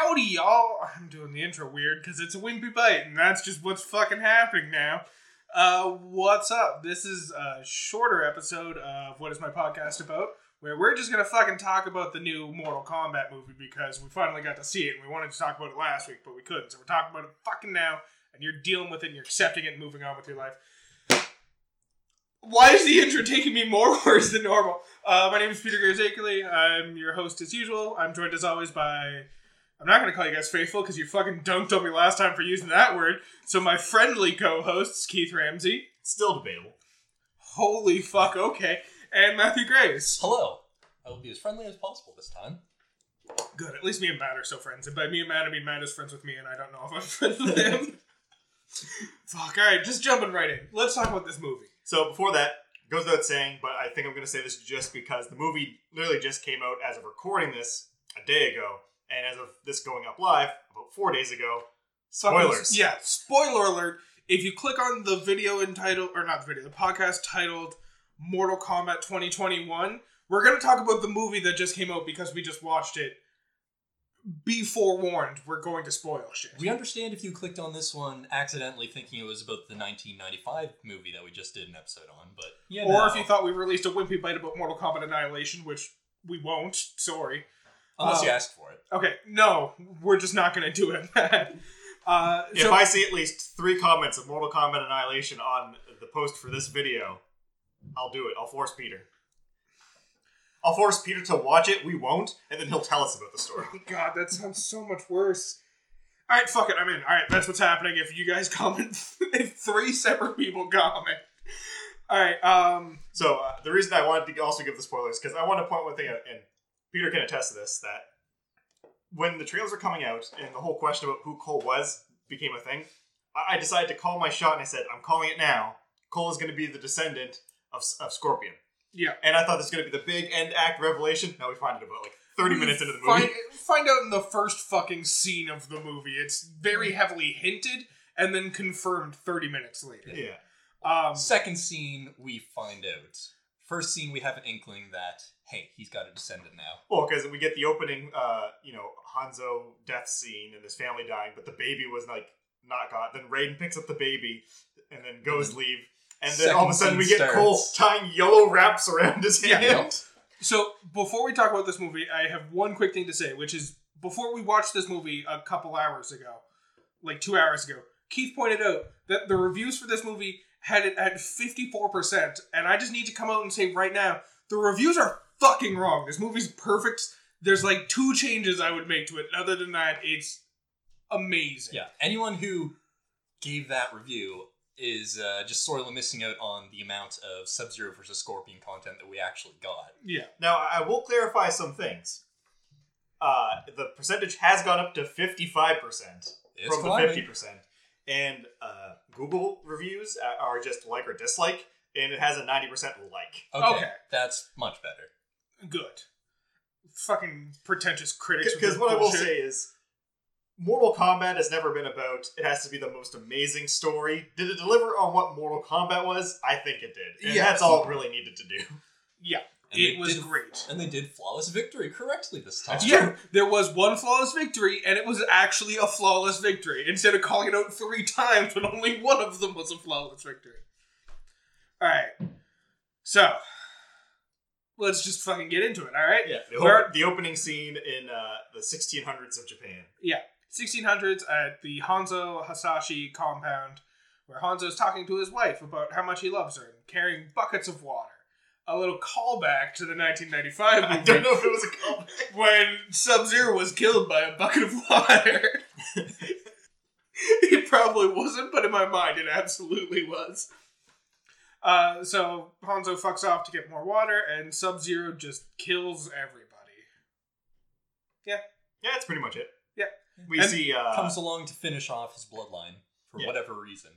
Howdy, y'all. I'm doing the intro weird because it's a wimpy bite, and that's just what's fucking happening now. Uh, what's up? This is a shorter episode of What Is My Podcast About, where we're just gonna fucking talk about the new Mortal Kombat movie because we finally got to see it, and we wanted to talk about it last week, but we couldn't. So we're talking about it fucking now, and you're dealing with it, and you're accepting it, and moving on with your life. Why is the intro taking me more words than normal? Uh, my name is Peter Garzakely. I'm your host as usual. I'm joined as always by. I'm not going to call you guys faithful because you fucking dunked on me last time for using that word. So my friendly co-hosts Keith Ramsey. Still debatable. Holy fuck, okay, and Matthew Grace. Hello. I will be as friendly as possible this time. Good. At least me and Matt are still friends. And by me and Matt, I mean Matt is friends with me, and I don't know if I'm friends with him. fuck. All right, just jumping right in. Let's talk about this movie. So before that, goes without saying, but I think I'm going to say this just because the movie literally just came out as of recording this a day ago, and as of this going up live about four days ago. Spoilers. Yeah, spoiler alert. If you click on the video entitled, or not the video, the podcast titled Mortal Kombat 2021, we're going to talk about the movie that just came out because we just watched it. Be forewarned, we're going to spoil shit. We understand if you clicked on this one accidentally thinking it was about the 1995 movie that we just did an episode on, but yeah. or if you thought we released a wimpy bite about Mortal Kombat Annihilation, which we won't. Sorry. Unless you ask for it. Okay, no, we're just not going to do it. uh, If so, I see at least three comments of Mortal Kombat Annihilation on the post for this video, I'll do it. I'll force Peter. I'll force Peter to watch it. We won't, and then he'll tell us about the story. God, that sounds so much worse. All right, fuck it, I'm in. All right, that's what's happening. If you guys comment, if three separate people comment. All right, um, So uh, the reason I wanted to also give the spoilers because I want to point one thing out, and Peter can attest to this that when the trailers were coming out and the whole question about who Cole was became a thing, I, I decided to call my shot and I said, "I'm calling it now. Cole is going to be the descendant of, of Scorpion." yeah. And I thought this was going to be the big end act revelation. Now we find it about like 30 minutes into the movie. Find, find out in the first fucking scene of the movie. It's very heavily hinted and then confirmed 30 minutes later. Yeah. Um, Second scene, we find out. First scene, we have an inkling that, hey, he's got a descendant now. Well, because we get the opening, uh, you know, Hanzo death scene and his family dying, but the baby was like not got. Then Raiden picks up the baby and then goes leave. And then all of a sudden we get Cole tying yellow wraps around his Yeah, hand. So before we talk about this movie, I have one quick thing to say, which is before we watched this movie a couple hours ago, like two hours ago, Keith pointed out that the reviews for this movie had it at fifty four percent, and I just need to come out and say right now, the reviews are fucking wrong. This movie's perfect. There's like two changes I would make to it. Other than that, it's amazing. Yeah, anyone who gave that review is uh, just sorely missing out on the amount of Sub Zero versus Scorpion content that we actually got. Yeah. Now I will clarify some things. Uh, the percentage has gone up to 55% It's from the 50%. And uh, Google reviews uh, are just like or dislike, and it has a 90% like. Okay, Okay. that's much better. Good. Fucking pretentious critics. Because their what I will say is, Mortal Kombat has never been about. It has to be the most amazing story. Did it deliver on what Mortal Kombat was? I think it did, and Yes. that's all it really needed to do. Yeah, And it was did- great. And they did flawless victory correctly this time. Yeah, there was one flawless victory, and it was actually a flawless victory. Instead of calling it out three times, when only one of them was a flawless victory. Alright. So, let's just fucking get into it, alright? Yeah, the, op- the opening scene in uh, the 1600s of Japan. Yeah, 1600s at the Hanzo Hasashi compound, where Hanzo's talking to his wife about how much he loves her and carrying buckets of water. A little callback to the 1995 movie. I don't know if it was a callback. when Sub Zero was killed by a bucket of water. it probably wasn't, but in my mind, it absolutely was. Uh, so Hanzo fucks off to get more water, and Sub Zero just kills everybody. Yeah. Yeah, that's pretty much it. Yeah. We And see. Uh, Comes along to finish off his bloodline for Yeah. whatever reason.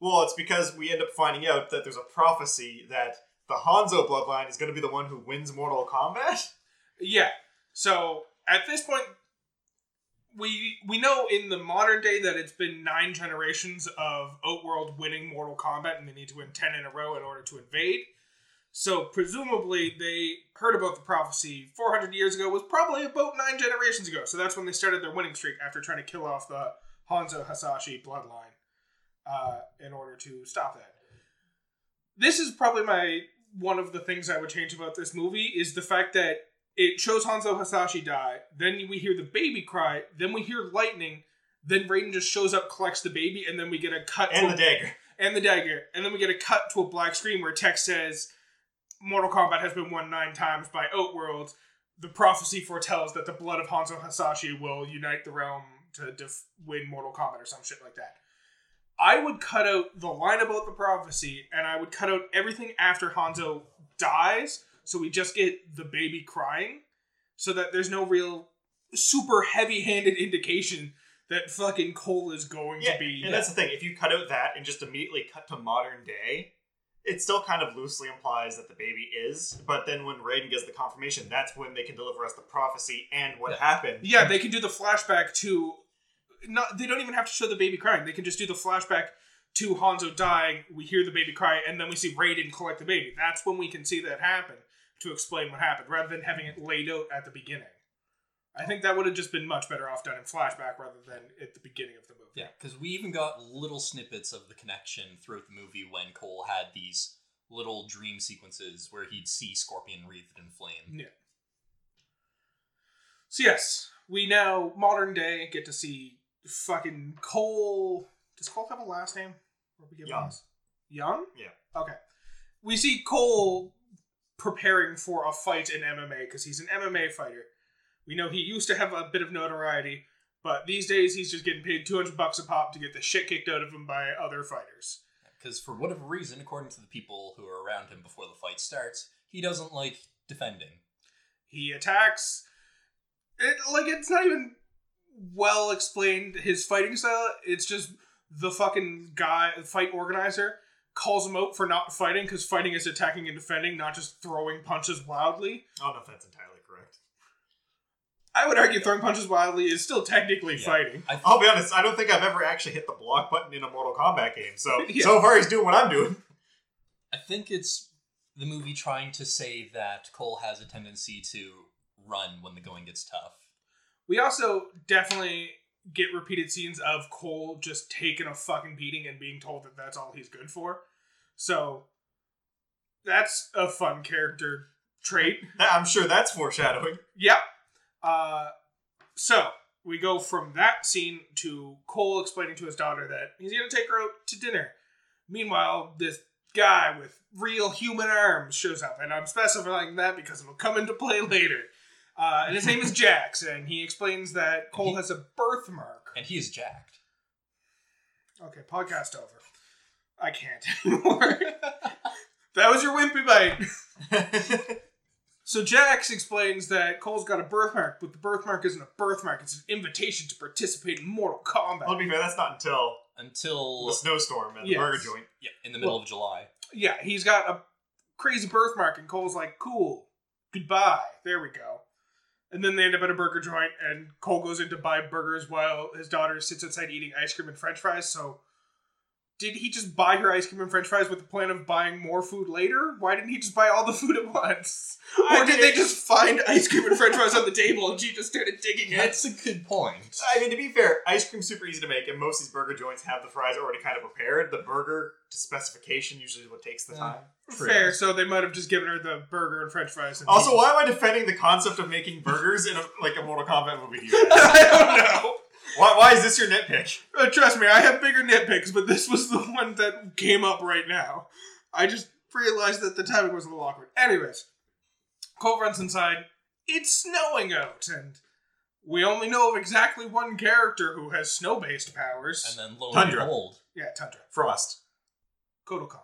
well, it's because we end up finding out that there's a prophecy that the Hanzo bloodline is going to be the one who wins Mortal Kombat. Yeah. So at this point, we we know in the modern day that it's been nine generations of Outworld winning Mortal Kombat, and they need to win ten in a row in order to invade. So presumably they heard about the prophecy 400 years ago. Was probably about nine generations ago. So that's when they started their winning streak after trying to kill off the Hanzo Hasashi bloodline uh, in order to stop that. This is probably my one of the things I would change about this movie is the fact that it shows Hanzo Hasashi die. Then we hear the baby cry. Then we hear lightning. Then Raiden just shows up, collects the baby, and then we get a cut And to the dagger. and the dagger, and then we get a cut to a black screen where text says, "Mortal Kombat has been won nine times by Outworld. The prophecy foretells that the blood of Hanzo Hasashi will unite the realm to def- win Mortal Kombat or some shit like that." I would cut out the line about the prophecy, and I would cut out everything after Hanzo dies, so we just get the baby crying, so that there's no real super heavy-handed indication that fucking Cole is going Yeah, to be. and that's the thing. If you cut out that and just immediately cut to modern day, it still kind of loosely implies that the baby is. But then when Raiden gets the confirmation, that's when they can deliver us the prophecy and what Yeah. happened. Yeah, they can do the flashback to. Not, they don't even have to show the baby crying. They can just do the flashback to Hanzo dying. We hear the baby cry, and then we see Raiden collect the baby. That's when we can see that happen to explain what happened, rather than having it laid out at the beginning. I think that would have just been much better off done in flashback rather than at the beginning of the movie. Yeah, because we even got little snippets of the connection throughout the movie when Cole had these little dream sequences where he'd see Scorpion wreathed in flame. Yeah. So yes, we now modern day get to see fucking Cole. Does Cole have a last name? Or we give Young. Young. Yeah. Okay. We see Cole preparing for a fight in MMA because he's an MMA fighter. We know he used to have a bit of notoriety, but these days he's just getting paid 200 bucks a pop to get the shit kicked out of him by other fighters. Because for whatever reason, according to the people who are around him before the fight starts, he doesn't like defending. He attacks. It, like, it's not even well explained his fighting style. It's just the fucking guy, fight organizer, calls him out for not fighting because fighting is attacking and defending, not just throwing punches wildly. I don't know if that's entirely correct. I would argue throwing punches wildly is still technically Yeah. fighting. I I'll be honest, I don't think I've ever actually hit the block button in a Mortal Kombat game. So Yeah. so far he's doing what I'm doing. I think it's the movie trying to say that Cole has a tendency to run when the going gets tough. We also definitely get repeated scenes of Cole just taking a fucking beating and being told that that's all he's good for. So that's a fun character trait. I'm sure that's foreshadowing. Yep. Uh, so we go from that scene to Cole explaining to his daughter that he's going to take her out to dinner. Meanwhile, this guy with real human arms shows up, and I'm specifying that because it'll come into play later. Uh, and his name is Jax, and he explains that Cole has a birthmark. And he is jacked. Okay, podcast over. I can't anymore. that was your wimpy bite. So Jax explains that Cole's got a birthmark, but the birthmark isn't a birthmark; it's an invitation to participate in Mortal Kombat. well, to be fair, that's not until Until the snowstorm and the Yes. burger joint. yeah, in the middle Well- of July. yeah, he's got a crazy birthmark, and Cole's like, "Cool, goodbye." There we go. And then they end up at a burger joint, and Cole goes in to buy burgers while his daughter sits outside eating ice cream and French fries. So, did he just buy her ice cream and French fries with the plan of buying more food later? Why didn't he just buy all the food at once? I Or did mean, they just find ice cream and French fries on the table, and she just started digging it? That's a good point. I mean, to be fair, ice cream's super easy to make, and most of these burger joints have the fries already kind of prepared. The burger to specification usually is what takes the Uh, time. Fair. So they might have just given her the burger and French fries. And Also, why am I defending the concept of making burgers in a, like a Mortal Kombat movie? To you guys? I don't know. Why, why is this your nitpick? Uh, trust me, I have bigger nitpicks, but this was the one that came up right now. I just realized that the timing was a little awkward. Anyways, Cole runs inside. It's snowing out, and we only know of exactly one character who has snow-based powers. And then lo and Tundra. behold, yeah, Tundra. Frost. Kotal Khan.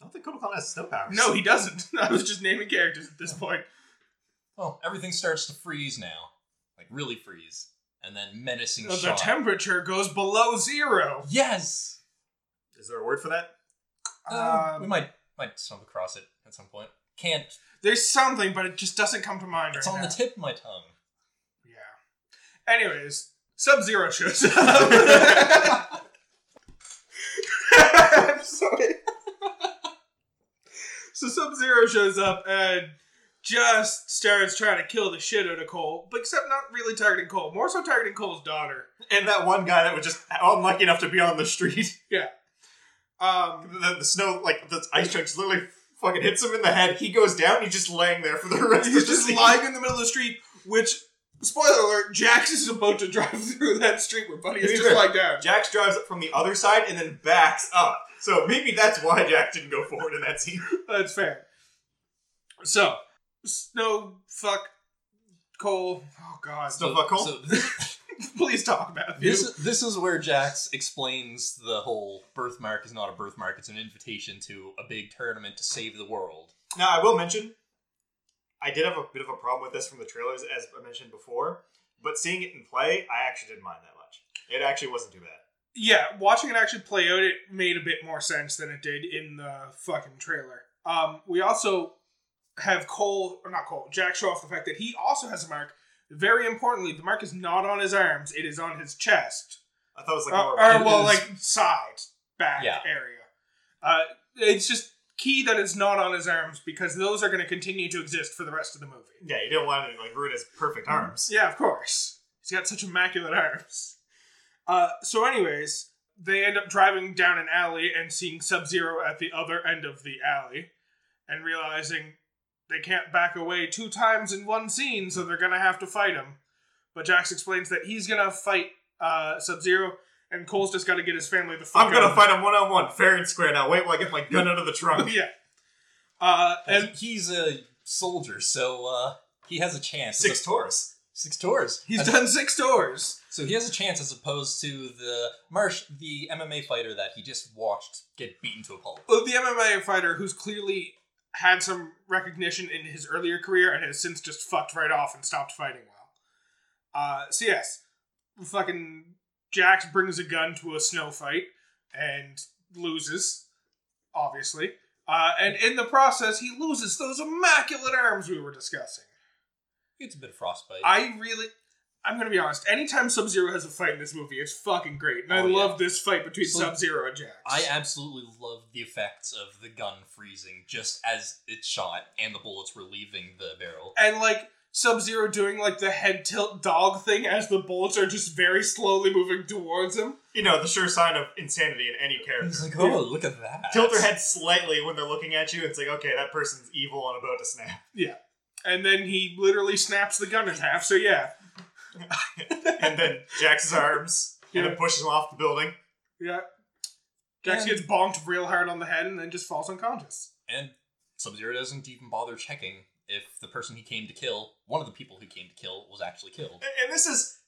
I don't think Kotal Khan has snow powers. No, he doesn't. I was just naming characters at this point. well, everything starts to freeze now. Like really freeze. And then menacing shot. The shot. temperature goes below zero. yes! Is there a word for that? Uh, Um, we might might stumble across it at some point. Can't. There's something, but it just doesn't come to mind It's right on now. the tip of my tongue. Yeah. Anyways, Sub Zero shows up. I'm sorry. so Sub Zero Zero shows up and just starts trying to kill the shit out of Cole, but except not really targeting Cole, more so targeting Cole's daughter. And that one guy that was just unlucky enough to be on the street. Yeah. Um, The, the snow, like the ice chunks, literally fucking hits him in the head. He goes down. He's just laying there for the rest he's of the just scene. lying in the middle of the street, which, spoiler alert, Jax is about to drive through that street where Buddy is just lying down. Jax drives up from the other side and then backs up. So maybe that's why Jax didn't go forward in that scene. That's fair. So, Snow, fuck, Cole. Oh, God. Snow fuck Cole? So Please talk about this, this is where Jax explains the whole birthmark is not a birthmark, it's an invitation to a big tournament to save the world. Now, I will mention, I did have a bit of a problem with this from the trailers, as I mentioned before, but seeing it in play, I actually didn't mind that much. It actually wasn't too bad. yeah, watching it actually play out, it made a bit more sense than it did in the fucking trailer. Um, we also have Cole, or not Cole, Jack show off the fact that he also has a mark. Very importantly, the mark is not on his arms; it is on his chest, I thought it was like Uh, more. or well, is- like side, back Yeah. area. Uh, it's just key that it's not on his arms because those are going to continue to exist for the rest of the movie. yeah, you didn't want to like ruin his perfect arms. Yeah, of course. He's got such immaculate arms. Uh, so, anyways, they end up driving down an alley and seeing Sub Zero at the other end of the alley and realizing they can't back away two times in one scene, so they're going to have to fight him. But Jax explains that he's going to fight uh, Sub Zero, and Cole's just got to get his family the fuck I'm gonna out. fight him one on one, fair and square. Now wait while I get my gun out of the trunk. yeah. Uh, And and he's a soldier, so uh, he has a chance. Six a- tours. six tours. he's As- done six tours. So he has a chance as opposed to the Marsh, the MMA fighter that he just watched get beaten to a pulp. Well, the MMA fighter who's clearly had some recognition in his earlier career and has since just fucked right off and stopped fighting well. Uh, so yes, fucking Jax brings a gun to a snow fight and loses, obviously. Uh, and in the process, he loses those immaculate arms we were discussing. It's a bit of frostbite. I really, I'm gonna be honest. Anytime Sub Zero has a fight in this movie, it's fucking great, and I Oh, yeah. love this fight between So- Sub Zero and Jax. I absolutely love the effects of the gun freezing just as it's shot and the bullets were leaving the barrel. and like Sub Zero doing like the head tilt dog thing as the bullets are just very slowly moving towards him. You know, the sure sign of insanity in any character. It's like, oh, look at that. Tilt their head slightly when they're looking at you. It's like, okay, that person's evil and about to snap. Yeah. And then he literally snaps the gun in half. So yeah, And then Jax's arms and then pushes him off the building. yeah. Jax gets bonked real hard on the head and then just falls unconscious. And Sub Zero doesn't even bother checking if the person he came to kill, one of the people who came to kill, was actually killed. And- And this is,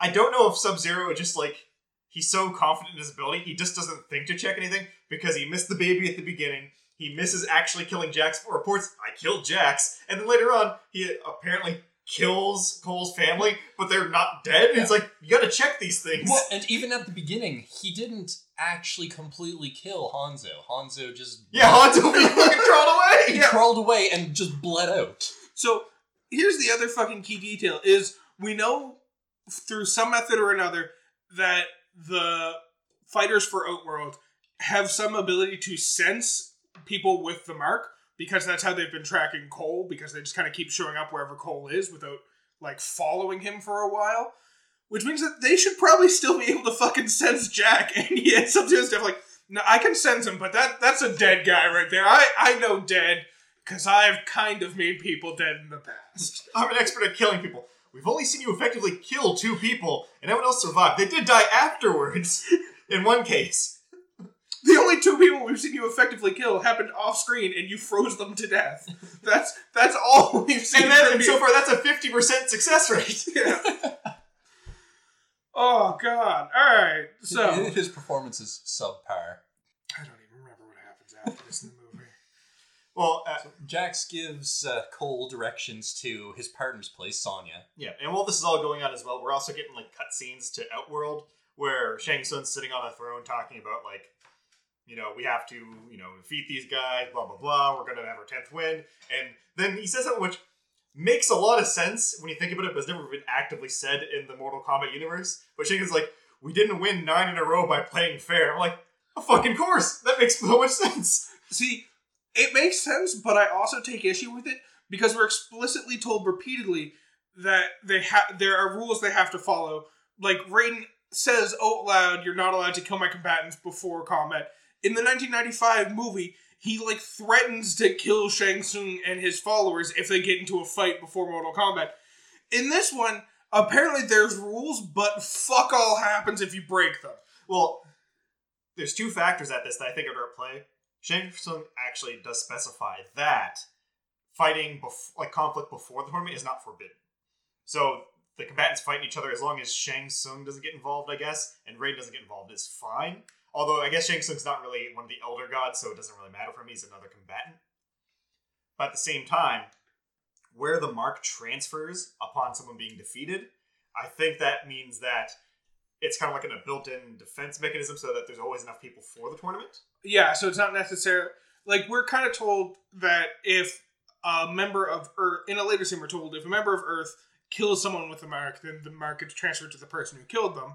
I don't know if Sub Zero just like he's so confident in his ability, he just doesn't think to check anything because he missed the baby at the beginning. He misses actually killing Jax. Reports, I killed Jax, and then later on, he apparently kills Cole's family, but they're not dead. And it's like you got to check these things. Well, and even at the beginning, he didn't actually completely kill Hanzo. Hanzo just Yeah, Hanzo fucking crawled away. he crawled away and just bled out. So here's the other fucking key detail: is we know through some method or another that the fighters for Outworld have some ability to sense people with the mark because that's how they've been tracking Cole because they just kind of keep showing up wherever Cole is without like following him for a while. Which means that they should probably still be able to fucking sense Jack, and yet sometimes they're like, "No, I can sense him, but that that's a dead guy right there. I I know dead because I've kind of made people dead in the past." I'm an expert at killing people. We've only seen you effectively kill two people, and everyone else survived. They did die afterwards, in one case. The only two people we've seen you effectively kill happened off screen, and you froze them to death. That's that's all we've seen. And then, from and you. so far, that's a 50% success rate. Yeah. oh God! All right, so his performance is subpar. I don't even remember what happens after this in the movie. Well, uh, Jax gives uh, Cole directions to his partner's place, Sonya. yeah, and while this is all going on as well, we're also getting like cutscenes to Outworld where Shang Tsung's sitting on a throne talking about like, you know, we have to, you know, defeat these guys, blah blah blah. We're gonna have our tenth win, and then he says something which makes a lot of sense when you think about it, but it's never been actively said in the Mortal Kombat universe. But Tsung's like, we didn't win nine in a row by playing fair. I'm like, a fucking course. That makes so much sense. See, It makes sense, but I also take issue with it because we're explicitly told repeatedly that they have there are rules they have to follow. Like Raiden says out loud, "You're not allowed to kill my combatants before combat." In the 1995 movie, he like threatens to kill Shang Tsung and his followers if they get into a fight before Mortal Kombat. In this one, apparently there's rules, but fuck all happens if you break them. Well, there's two factors at this that I think are at play. Shang Tsung actually does specify that fighting, bef- like conflict before the tournament, is not forbidden. So the combatants fighting each other as long as Shang Tsung doesn't get involved, I guess, and Raiden doesn't get involved is fine. Although I guess Shang Tsung's not really one of the elder gods, so it doesn't really matter for him. He's another combatant. But at the same time, where the mark transfers upon someone being defeated, I think that means that it's kind of like in a built-in defense mechanism, so that there's always enough people for the tournament. Yeah, so it's not necessarily like we're kind of told that if a member of Earth in a later scene we're told if a member of Earth kills someone with the mark, then the mark gets transferred to the person who killed them.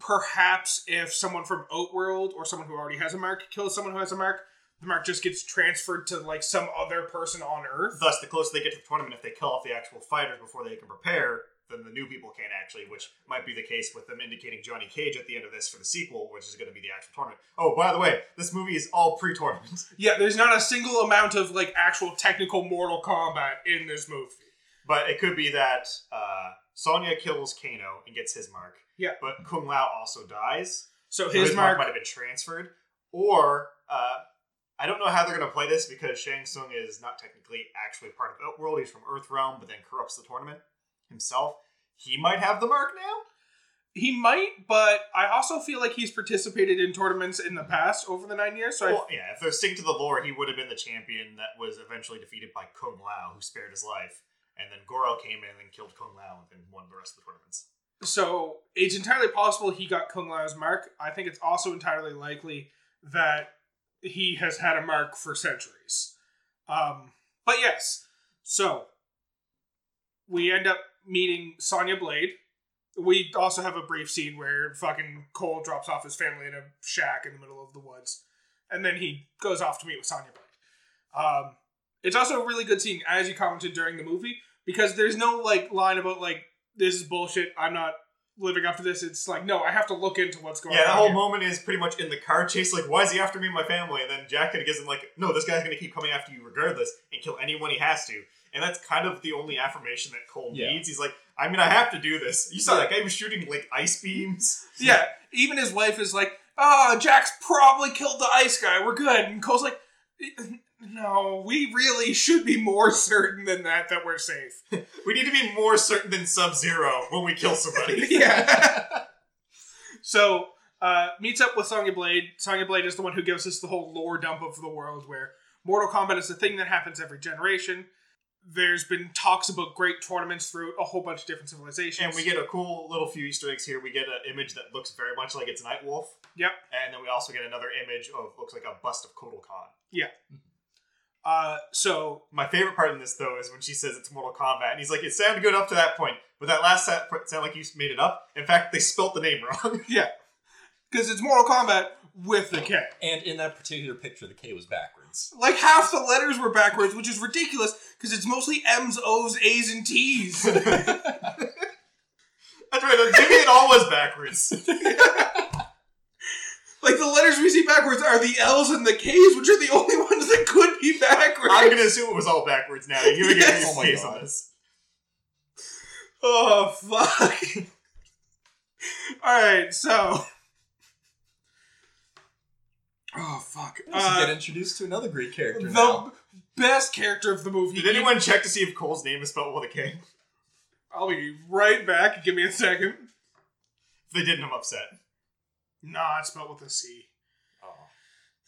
Perhaps if someone from Outworld or someone who already has a mark kills someone who has a mark, the mark just gets transferred to like some other person on Earth. Thus, the closer they get to the tournament, if they kill off the actual fighters before they can prepare, then the new people can't actually, which might be the case with them indicating Johnny Cage at the end of this for the sequel, which is going to be the actual tournament. Oh, by the way, this movie is all pre-tournament. Yeah, there's not a single amount of like actual technical Mortal Kombat in this movie. But it could be that uh, Sonya kills Kano and gets his mark. Yeah. But Kung Lao also dies. So So his, mark, might have been transferred. Or, uh, I don't know how they're going to play this because Shang Tsung is not technically actually part of Outworld. He's from Earthrealm, but then corrupts the tournament himself. He might have the mark now? he might, but I also feel like he's participated in tournaments in the past over the nine years. So I Well, yeah, if they're sticking to the lore, he would have been the champion that was eventually defeated by Kung Lao, who spared his life. And then Goro came in and killed Kung Lao and then won the rest of the tournaments. So it's entirely possible he got Kung Lao's mark. I think it's also entirely likely that he has had a mark for centuries. Um, but yes, so we end up meeting Sonya Blade. We also have a brief scene where fucking Cole drops off his family in a shack in the middle of the woods, and then he goes off to meet with Sonya Blade. Um, it's also a really good scene, as you commented during the movie, because there's no like line about like this is bullshit. I'm not living up to this. It's like no, I have to look into what's going Yeah, on. that whole here. moment is pretty much in the car chase. Like, why is he after me and my family? And then Jack kind of gives him like, no, this guy's going to keep coming after you regardless and kill anyone he has to. And that's kind of the only affirmation that Cole Yeah. needs. He's like, I mean, I have to do this. You saw that guy was shooting like ice beams. Yeah, even his wife is like, "Oh, Jax probably killed the ice guy. We're good." And Cole's like, "No, we really should be more certain than that that we're safe." We need to be more certain than Sub Zero when we kill somebody. yeah. so uh, meets up with Sonya Blade. Sonya Blade is the one who gives us the whole lore dump of the world, where Mortal Kombat is a thing that happens every generation. There's been talks about great tournaments through a whole bunch of different civilizations. And we get a cool little few Easter eggs here. We get an image that looks very much like it's Nightwolf. Yep. And then we also get another image of looks like a bust of Kotal Khan. Uh, so My favorite part in this though is when she says it's Mortal Kombat, and he's like, "It sounded good up to that point, but that last set sounded like you made it up. In fact, they spelt the name wrong." yeah, because it's Mortal Kombat with the K. And in that particular picture, the K was backwards. Like half the letters were backwards, which is ridiculous because it's mostly M's, O's, A's, and T's. That's right. Jimmy, it all was backwards. like the letters we see backwards are the L's and the K's, which are the only ones that could be backwards. I'm gonna assume it was all backwards now. You're gonna get Yes. your Oh my God. on this. Oh fuck! All right, so. Oh fuck! We also Uh, get introduced to another great character now. the best character of the movie. Did anyone check to see if Cole's name is spelled with a K? I'll be right back. Give me a second. If they didn't, I'm upset. Nah, it's spelled with a C. Oh.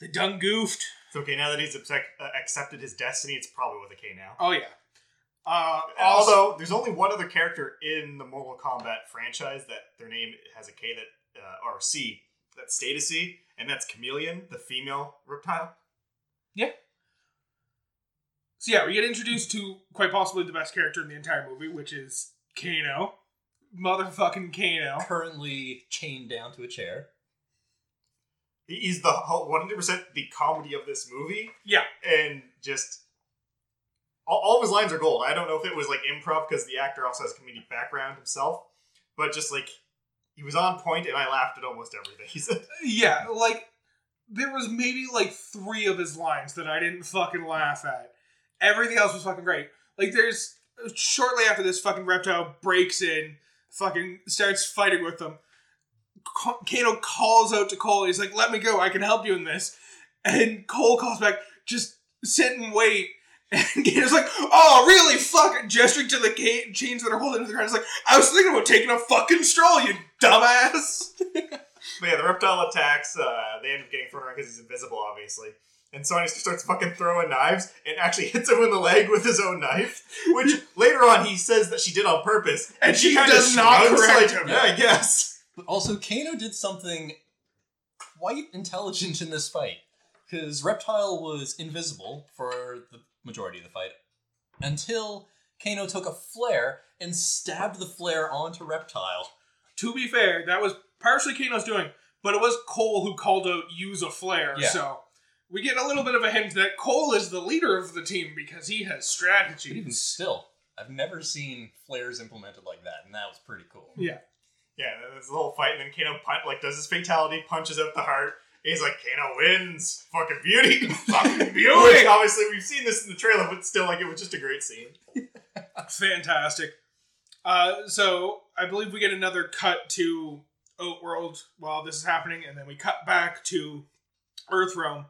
They done goofed. It's okay now that he's accept- uh, accepted his destiny. It's probably with a K now. Oh yeah. Uh, also, Although there's only one other character in the Mortal Kombat franchise that their name has a K that uh, or a C that stayed a C, and that's Chameleon, the female reptile. Yeah. So yeah, we get introduced to quite possibly the best character in the entire movie, which is Kano, motherfucking Kano. Currently chained down to a chair. He's the one hundred percent the comedy of this movie. Yeah. and just all, all of his lines are gold. I don't know if it was like improv because the actor also has comedic background himself, but just like he was on point, and I laughed at almost everything he said. Yeah, like there was maybe like three of his lines that I didn't fucking laugh at. Everything else was fucking great. Like there's shortly after this fucking reptile breaks in, fucking starts fighting with them. Ka- Kano calls out to Cole. He's like, "Let me go. I can help you in this." And Cole calls back, "Just sit and wait." And Kano's like, "Oh, really? Fuck!" Gesturing to the ca- chains that are holding to the ground. He's like, "I was thinking about taking a fucking stroll, you dumbass." But yeah, the reptile attacks. Uh, they end up getting thrown around because he's invisible, obviously. And Sonya starts fucking throwing knives and actually hits him in the leg with his own knife, which later on he says that she did on purpose. And she kinda does not correct like, him. Yeah, I guess. But also, Kano did something quite intelligent in this fight. Because Reptile was invisible for the majority of the fight until Kano took a flare and stabbed the flare onto Reptile. to be fair, that was partially Kano's doing, but it was Cole who called out use a flare. Yeah. So we get a little bit of a hint that Cole is the leader of the team because he has But even still, I've never seen flares implemented like that, and that was pretty cool. Yeah. Yeah, there's the whole fight, and then Kano pun- like does his fatality, punches out the heart. He's like, Kano wins, fucking beauty, fucking beauty. Which, obviously, we've seen this in the trailer, but still, like, it was just a great scene. Fantastic. Uh, so I believe we get another cut to Outworld while this is happening, and then we cut back to Earthrealm,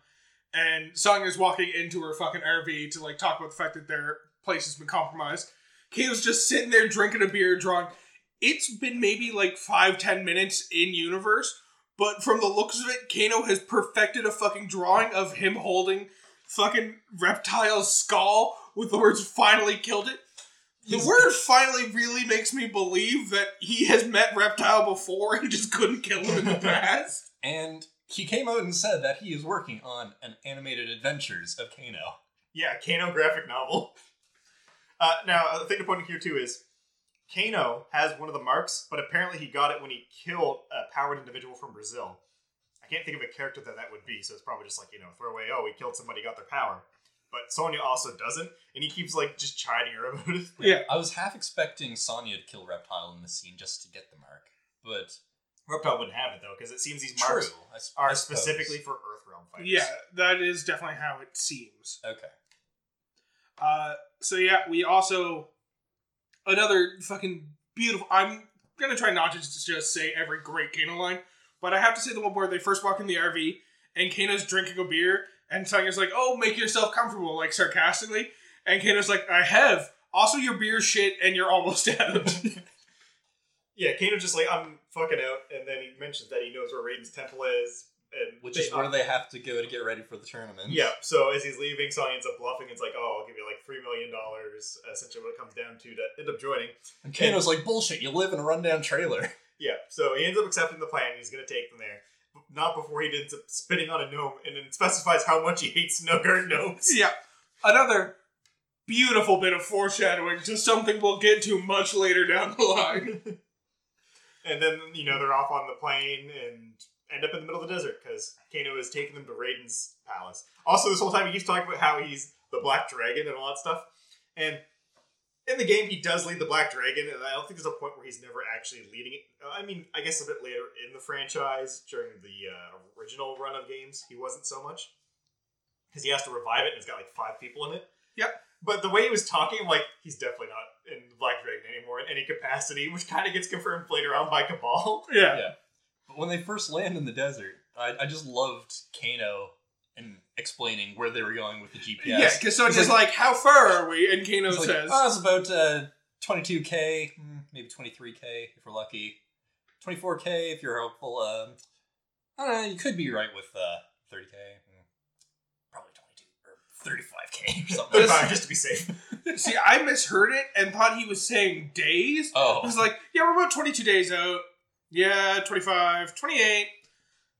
and Sonya's walking into her fucking RV to like talk about the fact that their place has been compromised. Kano's just sitting there drinking a beer, drawing. It's been maybe like five, ten minutes in universe, but from the looks of it, Kano has perfected a fucking drawing of him holding fucking reptile's skull with the words "finally killed it." The He's- word finally really makes me believe that he has met Reptile before and just couldn't kill him in the past. And he came out and said that he is working on an animated adventures of Kano. Yeah, Kano graphic novel. Uh, now, the thing to point out here too is Kano has one of the marks, but apparently he got it when he killed a powered individual from Brazil. I can't think of a character that that would be, so it's probably just like you know, throwaway. Oh, he killed somebody, got their power. But Sonya also doesn't, and he keeps like just chiding her about it. Yeah. I was half expecting Sonya to kill Reptile in the scene just to get the mark, but Reptile wouldn't have it though, because it seems these true. marks I s- are I suppose. specifically for Earthrealm fighters. Yeah, that is definitely how it seems. Okay. Uh, so yeah, we also another fucking beautiful. I'm gonna try not to just say every great Kano line, but I have to say the one where they first walk in the RV and Kano's drinking a beer and Sonya's like, "Oh, make yourself comfortable," like sarcastically, and Kano's like, "I have." Also, your beer shit and you're almost out. Yeah, Kano just like I'm fucking out, and then he mentions that he knows where Raiden's temple is, and Which they- is where they have to go to get ready for the tournament. Yeah, so as he's leaving, Sonya ends up bluffing. It's like, oh, I'll give you like three million dollars. Essentially, what it comes down to to end up joining. And Kano's like, bullshit, you live in a rundown trailer. Yeah, so he ends up accepting the plan. He's gonna take them there, not before he ends up spitting on a gnome, and then specifies how much he hates Snowguard gnomes. yeah, another beautiful bit of foreshadowing to something we'll get to much later down the line. And then you know they're off on the plane and end up in the middle of the desert because Kano is taking them to Raiden's palace. Also, this whole time he keeps talking about how he's the Black Dragon and all that stuff. And in the game, he does lead the Black Dragon, and I don't think there's a point where he's never actually leading it. Uh, I mean, I guess a bit later in the franchise, during the uh, original run of games, he wasn't so much because he has to revive it, and it's got like five people in it. Yep. But the way he was talking, I'm like, he's definitely not in the Black Dragon anymore in any capacity, which kind of gets confirmed later on by Kabal. yeah. Yeah. When they first land in the desert, I, I just loved Kano and explaining where they were going with the GPS. Yeah, because Sonya's He's like, "How far are we?" And Kano It's like, says, oh, it's about uh, 22k, mm, maybe 23k if we're lucky. 24k if you're hopeful. Um, I don't know, you could be right with uh, 30k. mm, Probably 22 or 35k or something. Just to be safe. "See, I misheard it and thought he was saying days." I oh, was like, "Yeah, we're about 22 days out. Yeah, 25, 28."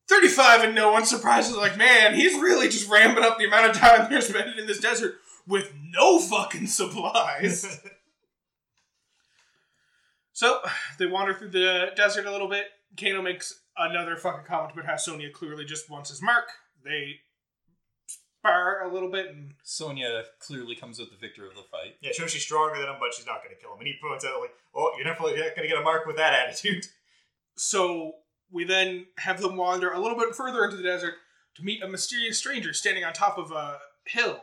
35 and no one's surprised. Like, man, he's really just ramping up the amount of time they're spending in this desert with no fucking supplies. So they wander through the desert a little bit. Kano makes another fucking comment about how Sonya clearly just wants his mark. They spar a little bit, and Sonya clearly comes out the victor of the fight. Yeah, shows she's stronger than him, but she's not going to kill him. And he points out, like, oh, you're definitely not going to get a mark with that attitude. so we then have them wander a little bit further into the desert to meet a mysterious stranger standing on top of a hill,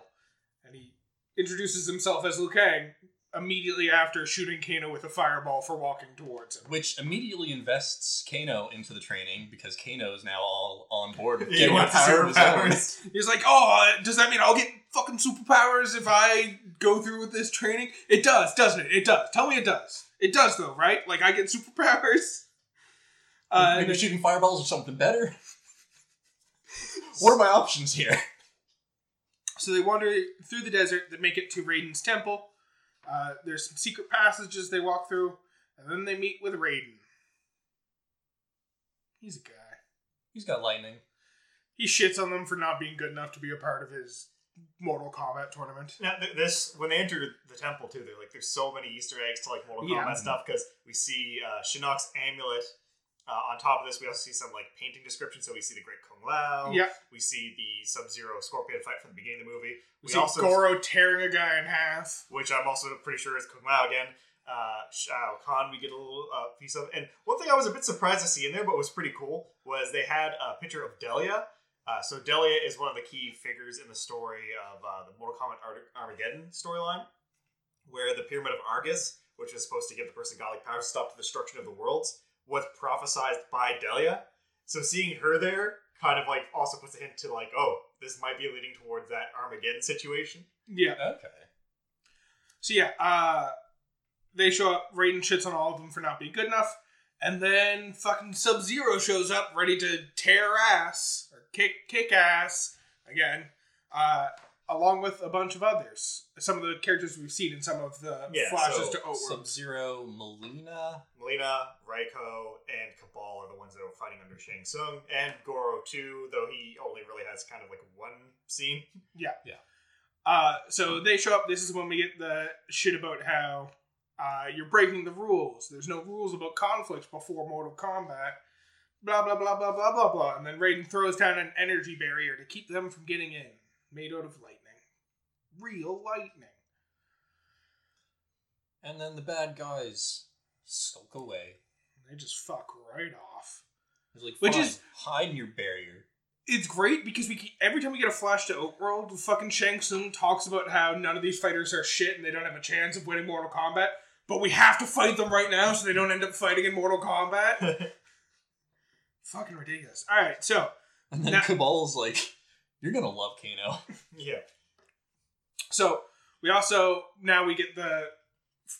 and he introduces himself as Liu Kang immediately after shooting Kano with a fireball for walking towards him. Which immediately invests Kano into the training because Kano is now all on board with getting a wants power of his own. superpowers. He's like, "Oh, uh, does that mean I'll get fucking superpowers if I go through with this training?" It does, doesn't it? It does. Tell me it does. It does though, right? Like I get superpowers. Uh, Maybe shooting fireballs or something better. what are my options here? So they wander through the desert. They make it to Raiden's temple. Uh, there's some secret passages they walk through, and then they meet with Raiden. He's a guy. He's got lightning. He shits on them for not being good enough to be a part of his Mortal Kombat tournament. Now, th- this when they enter the temple too, they're like, there's so many Easter eggs to like Mortal Yeah. Kombat stuff because we see uh, Shinnok's amulet. Uh, on top of this, we also see some like painting descriptions. So we see the Great Kung Lao. Yeah, We see the Sub Zero Scorpion fight from the beginning of the movie. we We see also, Goro tearing a guy in half. which I'm also pretty sure is Kung Lao again. Uh, Shao Kahn, we get a little uh, piece of. And one thing I was a bit surprised to see in there, but was pretty cool, was they had a picture of Delia. Uh, so Delia is one of the key figures in the story of uh, the Mortal Kombat Ar- Armageddon storyline, where the Pyramid of Argus, which is supposed to give the person godly powers to stop the destruction of the worlds, was prophesized by Delia. So seeing her there kind of like also puts a hint to like, oh, this might be leading towards that Armageddon situation. Yeah. Okay. So yeah, uh, they show up. Raiden shits on all of them for not being good enough, and then fucking Sub Zero shows up, ready to tear ass or kick kick ass again, uh, along with a bunch of others. Some of the characters we've seen in some of the Yeah, flashes so to Outworld. Sub Zero, Mileena. Mileena, Reiko, and Kabal are the ones that are fighting under Shang Tsung, and Goro too, though he only really has kind of like one scene. Yeah. Yeah. Uh, so they show up. This is when we get the shit about how uh, you're breaking the rules. There's no rules about conflicts before Mortal Kombat. Blah blah blah blah blah blah blah. And then Raiden throws down an energy barrier to keep them from getting in, made out of lightning, real lightning. And then the bad guys skulk away. They just fuck right off. It's like, Which is- hide in your barrier. It's great because we keep, every time we get a flash to Outworld, fucking Shang Tsung talks about how none of these fighters are shit and they don't have a chance of winning Mortal Kombat. But we have to fight them right now so they don't end up fighting in Mortal Kombat. Fucking ridiculous. All right, so And then Now- Kabal's like, you're gonna love Kano. yeah. So we also now we get the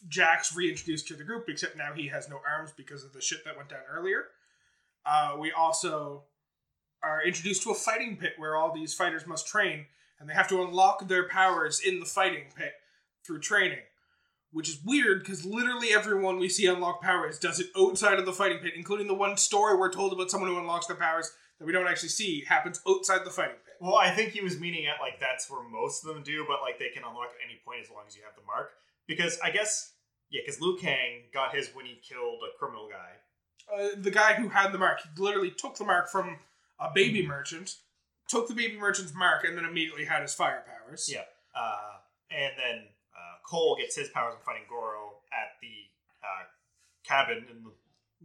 Jax reintroduced to the group, except now he has no arms because of the shit that went down earlier. Uh, we also are introduced to a fighting pit where all these fighters must train, and they have to unlock their powers in the fighting pit through training. Which is weird because literally everyone we see unlock powers does it outside of the fighting pit, including the one story we're told about someone who unlocks their powers that we don't actually see happens outside the fighting pit. Well, I think he was meaning at like that's where most of them do, but like they can unlock at any point as long as you have the mark. Because I guess yeah, because Liu Kang got his when he killed a criminal guy. uh, the guy who had the mark he literally took the mark from a baby merchant, took the baby merchant's mark, and then immediately had his fire powers. Yeah. Uh, and then uh, Cole gets his powers from fighting Goro at the uh, cabin in the.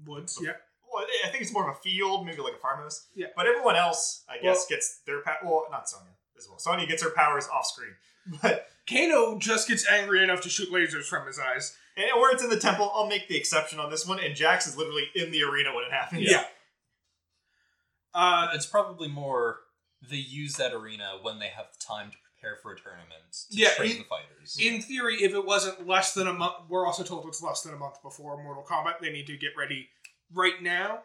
Woods. Yeah. Well, I think it's more of a field, maybe like a farmhouse. Yeah. But everyone else, I guess, Well- gets their power. Well, not Sonya as well. Sonya gets her powers off screen, but Kano just gets angry enough to shoot lasers from his eyes. and where it's in the temple, I'll make the exception on this one. And Jax is literally in the arena when it happens. Yeah. Uh, it's probably more they use that arena when they have time to prepare for a tournament to Yeah, train it- the fighters. in theory, if it wasn't less than a month, we're also told it's less than a month before Mortal Kombat. They need to get ready right now.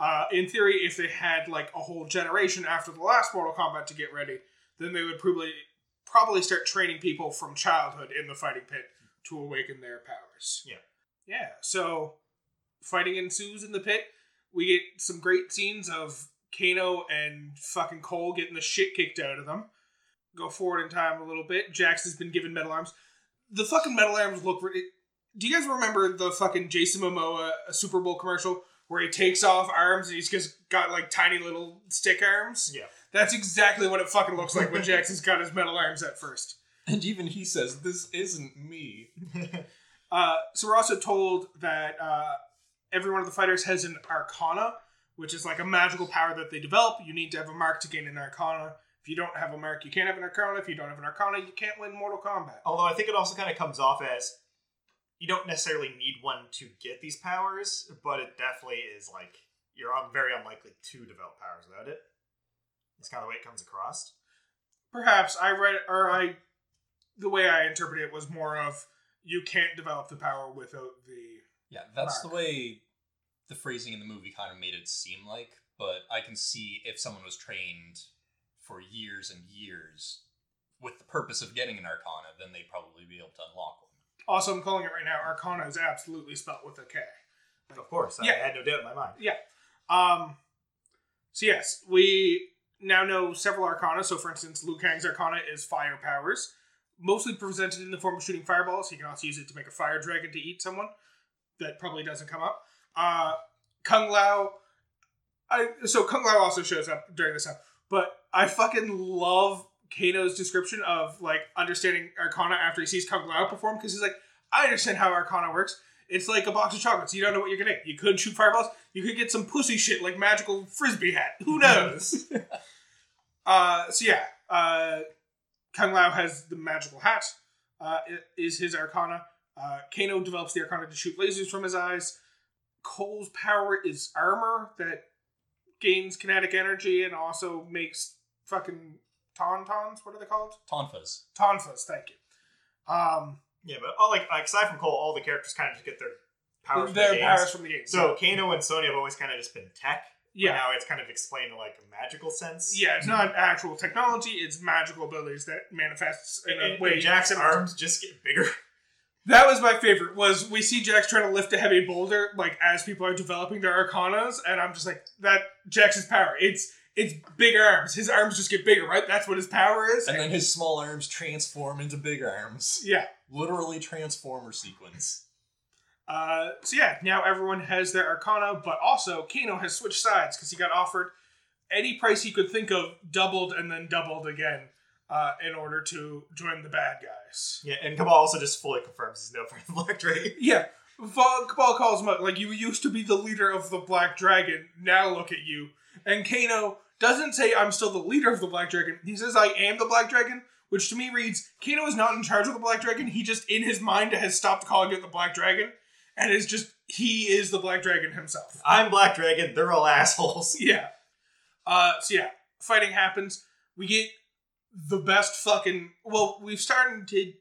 Uh, in theory, if they had like a whole generation after the last Mortal Kombat to get ready, then they would probably probably start training people from childhood in the fighting pit to awaken their powers. Yeah. Yeah. So fighting ensues in the pit. We get some great scenes of Kano and fucking Cole getting the shit kicked out of them. Go forward in time a little bit. Jax has been given metal arms. The fucking metal arms look. re- Do you guys remember the fucking Jason Momoa Super Bowl commercial where he takes off arms and he's just got like tiny little stick arms. Yeah. That's exactly what it fucking looks like when Jackson's got his metal arms at first. And even he says, "This isn't me." Uh, so we're also told that uh, every one of the fighters has an arcana, which is like a magical power that they develop. You need to have a mark to gain an arcana. If you don't have a mark, you can't have an arcana. If you don't have an arcana, you can't win Mortal Kombat. Although I think it also kind of comes off as you don't necessarily need one to get these powers, but it definitely is like you're very unlikely to develop powers without it. That's kind of the way it comes across. Perhaps I read or I, the way I interpret it was more of you can't develop the power without the. Yeah, that's the way the phrasing in the movie kind of made it seem like. But I can see if someone was trained for years and years with the purpose of getting an arcana, then they'd probably be able to unlock one. Also, I'm calling it right now. Arcana is absolutely spelled with a K. Of course, Yeah. I had no doubt in my mind. Yeah. Um, so yes, we now know several arcana. So, for instance, Liu Kang's arcana is fire powers, mostly presented in the form of shooting fireballs. He can also use it to make a fire dragon to eat someone. That probably doesn't come up. Uh, Kung Lao. I so Kung Lao also shows up during this time, but I fucking love Kano's description of like understanding Arcana after he sees Kung Lao perform because he's like, I understand how Arcana works. It's like a box of chocolates. You don't know what you're gonna get. You could shoot fireballs. You could get some pussy shit like magical frisbee hat. Who knows? uh, so yeah, uh, Kung Lao has the magical hat. Uh, is his Arcana. Uh, Kano develops the Arcana to shoot lasers from his eyes. Cole's power is armor that gains kinetic energy and also makes fucking tauntauns. What are they called? Tonfas. Tonfas. Thank you. Um, Yeah, but all, like, like aside from Cole, all the characters kind of just get their powers. from their the games. from the game. So Kano and Sonya have always kind of just been tech. but yeah, now it's kind of explained in like a magical sense. yeah. It's not actual technology. It's magical abilities that manifests in And, a and way. Jax's similar arms just get bigger. That was my favorite. Was we see Jax trying to lift a heavy boulder like as people are developing their arcanas, and I'm just like that. Jax's power. It's it's big arms. His arms just get bigger, right? That's what his power is. And then his small arms transform into big arms. yeah. Literally transformer sequence. Uh, so yeah, now everyone has their arcana, but also Kano has switched sides because he got offered any price he could think of, doubled and then doubled again, uh, in order to join the bad guys. Yeah, and Kabal also just fully confirms he's no part of the Black Dragon. Yeah, Fa- Kabal calls him out like you used to be the leader of the Black Dragon. Now look at you. And Kano doesn't say I'm still the leader of the Black Dragon. He says I am the Black Dragon, which to me reads Kano is not in charge of the Black Dragon. He just in his mind has stopped calling it the Black Dragon, and is just he is the Black Dragon himself. I'm Black Dragon. They're all assholes. Yeah. Uh, so yeah, fighting happens. We get the best fucking. Well, we've started to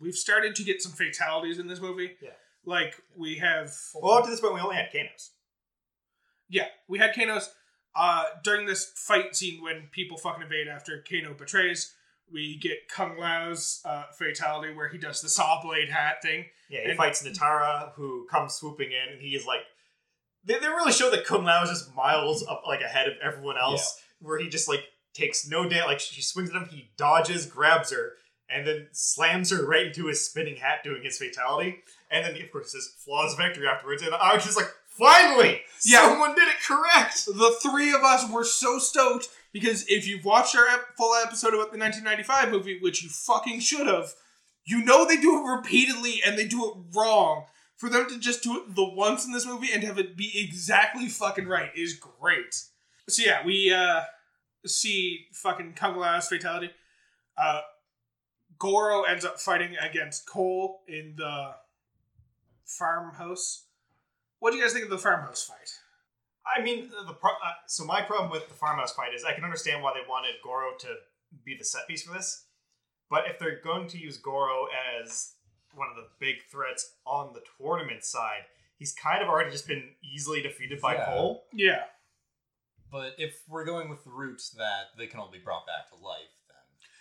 we've started to get some fatalities in this movie. Yeah. Like we have. Well, up to this point, we only had Kanos. Yeah, we had Kanos. Uh, during this fight scene when people fucking invade after Kano betrays, we get Kung Lao's uh, fatality where he does the saw blade hat thing. Yeah, he And- fights Nitara, who comes swooping in, and he is like. They, they really show that Kung Lao is just miles up, like ahead of everyone else, where he just like takes no damage. Like she swings at him, he dodges, grabs her, and then slams her right into his spinning hat, doing his fatality. And then, of course, his flawless victory afterwards. And I was just like, finally, Yeah. someone did it correct. The three of us were so stoked because if you've watched our ep- full episode about the 1995 movie, which you fucking should have, you know they do it repeatedly and they do it wrong. For them to just do it the once in this movie and have it be exactly fucking right is great. So yeah, we uh see fucking Kung Lao's fatality. Uh Goro ends up fighting against Cole in the farmhouse. What do you guys think of the farmhouse fight? I mean, the pro- uh, so my problem with the farmhouse fight is I can understand why they wanted Goro to be the set piece for this, but if they're going to use Goro as one of the big threats on the tournament side, he's kind of already just been easily defeated by Yeah. Cole. Yeah. But if we're going with the route that they can all be brought back to life, then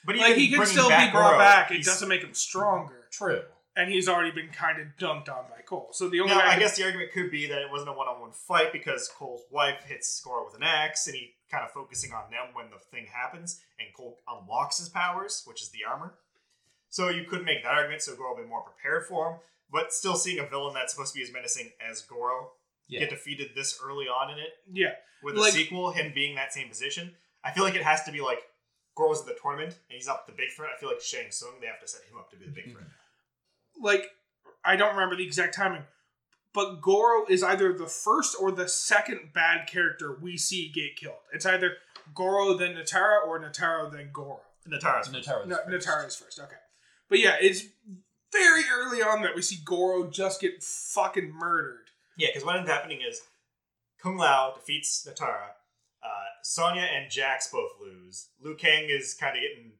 But Like he can still be back brought Goro, back. It doesn't make him stronger, true. And he's already been kind of dunked on by Cole. So the only Now, way I, I can- guess the argument could be that it wasn't a one-on-one fight because Cole's wife hits Goro with an axe, and he kind of focusing on them when the thing happens, and Cole unlocks his powers, which is the armor. So you could make that argument, so Goro will be more prepared for him. But still, seeing a villain that's supposed to be as menacing as Goro Yeah. get defeated this early on in it. Yeah. With the Like- sequel, him being that same position, I feel like it has to be like Goro's at the tournament and he's up the big threat. I feel like Shang Tsung, they have to set him up to be the big threat. Like I don't remember the exact timing, but Goro is either the first or the second bad character we see get killed. It's either Goro then Nitara or Nitara then Goro. Nitara's Nitara's No, first. Nitara's first. Okay, but yeah, it's very early on that we see Goro just get fucking murdered. Yeah, because what ends up happening is Kung Lao defeats Nitara. Uh, Sonya and Jax both lose. Liu Kang is kind of getting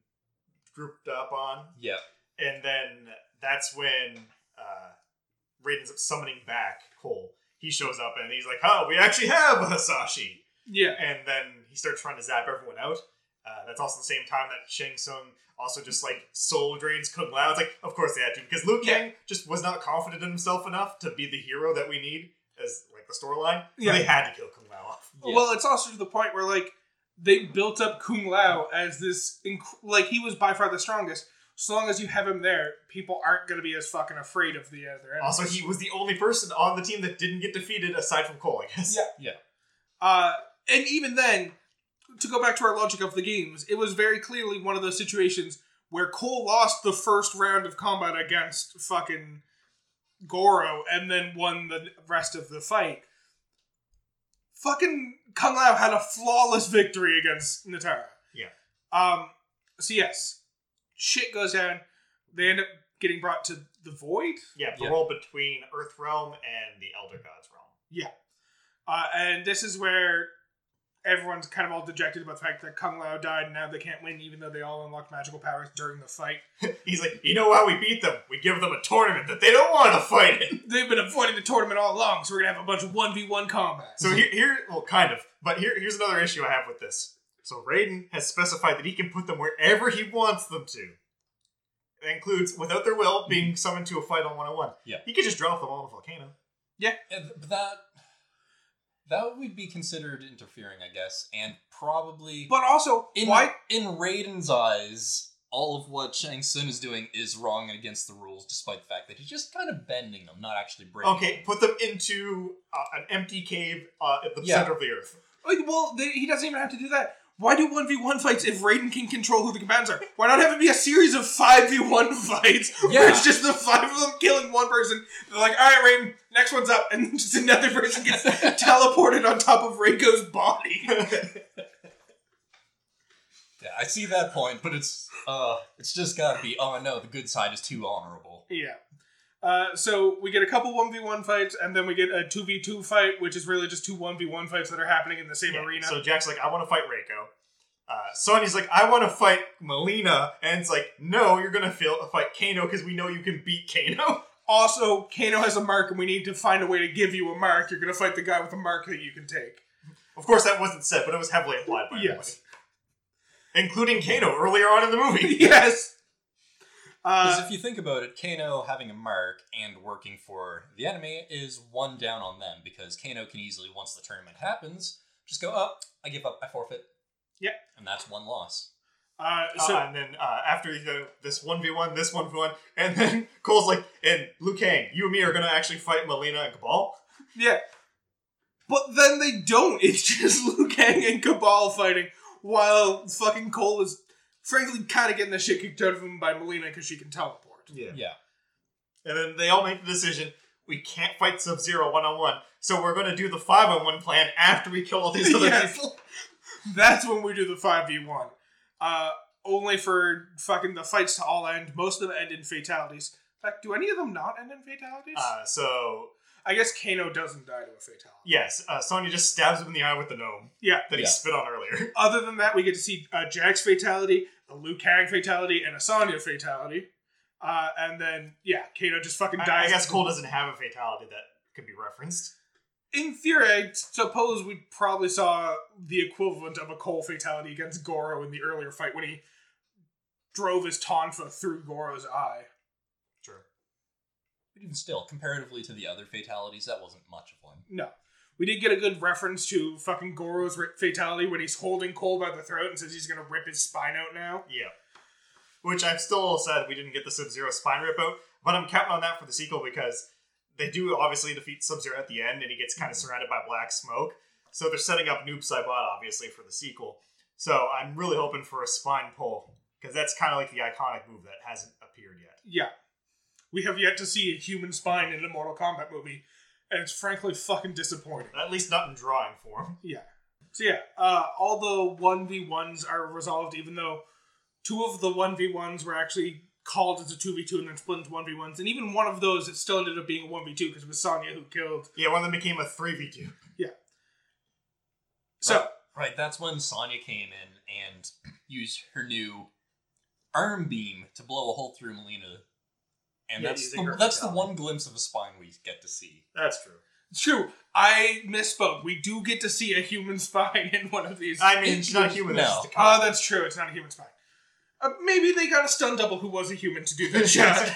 grouped up on, Yeah. and then that's when uh, Raiden ends up summoning back Cole. He shows up and he's like, "Oh, we actually have a Hasashi," Yeah, and then he starts trying to zap everyone out. Uh, that's also the same time that Shang Tsung also just like soul drains Kung Lao. It's like, of course they had to because Liu Kang just was not confident in himself enough to be the hero that we need as like the storyline. So Yeah. they had to kill Kung Lao off. Yeah. Well, it's also to the point where like they built up Kung Lao as this inc- like he was by far the strongest. So long as you have him there, people aren't going to be as fucking afraid of the other enemies. Also, he was the only person on the team that didn't get defeated aside from Cole, I guess. Yeah. Yeah. Uh, and even then, to go back to our logic of the games, it was very clearly one of those situations where Cole lost the first round of combat against fucking Goro and then won the rest of the fight. Fucking Kung Lao had a flawless victory against Nitara. Yeah. Um. So yes, shit goes down. They end up getting brought to the Void. Yeah, the Yeah. world between Earth Realm and the Elder Gods Realm. Yeah, uh, and this is where everyone's kind of all dejected about the fact that Kung Lao died and now they can't win even though they all unlocked magical powers during the fight. He's like, you know how we beat them? We give them a tournament that they don't want to fight in. They've been avoiding the tournament all along, so we're gonna have a bunch of 1v1 combat. So here, here, well, kind of. But here, here's another issue I have with this. So Raiden has specified that he can put them wherever he wants them to. That includes, without their will, being summoned to a fight on 101. Yeah. He could just drop them all in a volcano. Yeah, th- but that that would be considered interfering, I guess, and probably But also, in why? in Raiden's eyes, all of what Shang Tsung is doing is wrong and against the rules, despite the fact that he's just kind of bending them, not actually breaking. Okay, them. put them into uh, an empty cave uh, at the Yeah. center of the earth. Like, well, they, he doesn't even have to do that. Why do 1v1 fights if Raiden can control who the combatants are? Why not have it be a series of 5v1 fights where it's just the five of them killing one person? They're like, alright, Raiden, next one's up. And just another person gets teleported on top of Reiko's body. Yeah, I see that point, but it's uh, it's just gotta be. Oh no, the good side is too honorable. Yeah. Uh, so we get a couple 1v1 fights, and then we get a 2v2 fight, which is really just two 1v1 fights that are happening in the same Yeah, arena. So Jax's like, I want to fight Reiko. Uh, Sonya's like, I want to fight Mileena, and it's like, no, you're gonna feel, fight Kano because we know you can beat Kano. also, Kano has a mark, and we need to find a way to give you a mark. You're going to fight the guy with a mark that you can take. Of course, that wasn't said, but it was heavily implied by Yes. everybody, including Kano earlier on in the movie. yes! Because Uh, if you think about it, Kano having a mark and working for the enemy is one down on them because Kano can easily, once the tournament happens, just go, oh, I give up, I forfeit. Yeah. And that's one loss. uh, Uh, so, and then uh, after you know, this one v one, this one v one, and then Cole's like, and Liu Kang, you and me are gonna actually fight Mileena and Kabal. yeah. But then they don't. It's just Liu Kang and Kabal fighting, while fucking Cole is, frankly, kind of getting the shit kicked out of him by Mileena because she can teleport. Yeah. Yeah. And then they all make the decision: we can't fight Sub Zero one on one, so we're gonna do the five on one plan after we kill all these other Yes. people. That's when we do the 5v1. Uh, only for fucking the fights to all end. Most of them end in fatalities. In fact, do any of them not end in fatalities? Uh, so I guess Kano doesn't die to a fatality. yes, uh, Sonya just stabs him in the eye with the gnome Yeah. that he Yeah. spit on earlier. Other than that, we get to see a Jax fatality, a Liu Kang fatality, and a Sonya fatality. Uh, and then, yeah, Kano just fucking dies. I guess Cole doesn't have a fatality that could be referenced. In theory, I suppose we probably saw the equivalent of a Cole fatality against Goro in the earlier fight when he drove his Tonfa through Goro's eye. Sure. But even still, comparatively to the other fatalities, that wasn't much of one. No. We did get a good reference to fucking Goro's fatality when he's holding Cole by the throat and says he's gonna rip his spine out now. Yeah. Which I'm still sad we didn't get the Sub Zero spine rip out, but I'm counting on that for the sequel because they do obviously defeat Sub Zero at the end, and he gets kind of surrounded by black smoke. So they're setting up Noob Saibot obviously for the sequel. So I'm really hoping for a spine pull because that's kind of like the iconic move that hasn't appeared yet. Yeah. We have yet to see a human spine in a Mortal Kombat movie, and it's frankly fucking disappointing. At least not in drawing form. Yeah. So yeah, uh, all the one v ones are resolved, even though two of the one v ones were actually called as a two v two and then split into one v ones, and even one of those it still ended up being a one v two because it was Sonya who killed. Yeah, one of them became a three v two. Yeah. So Right, that's when Sonya came in and used her new arm beam to blow a hole through Mileena. And Yeah, that's the, that's the one glimpse of a spine we get to see. That's true. it's true. I misspoke. We do get to see a human spine in one of these. I mean, it's not human. No. That's just Oh, that's true. It's not a human spine. Uh, maybe they got a stun double who was a human to do that shot.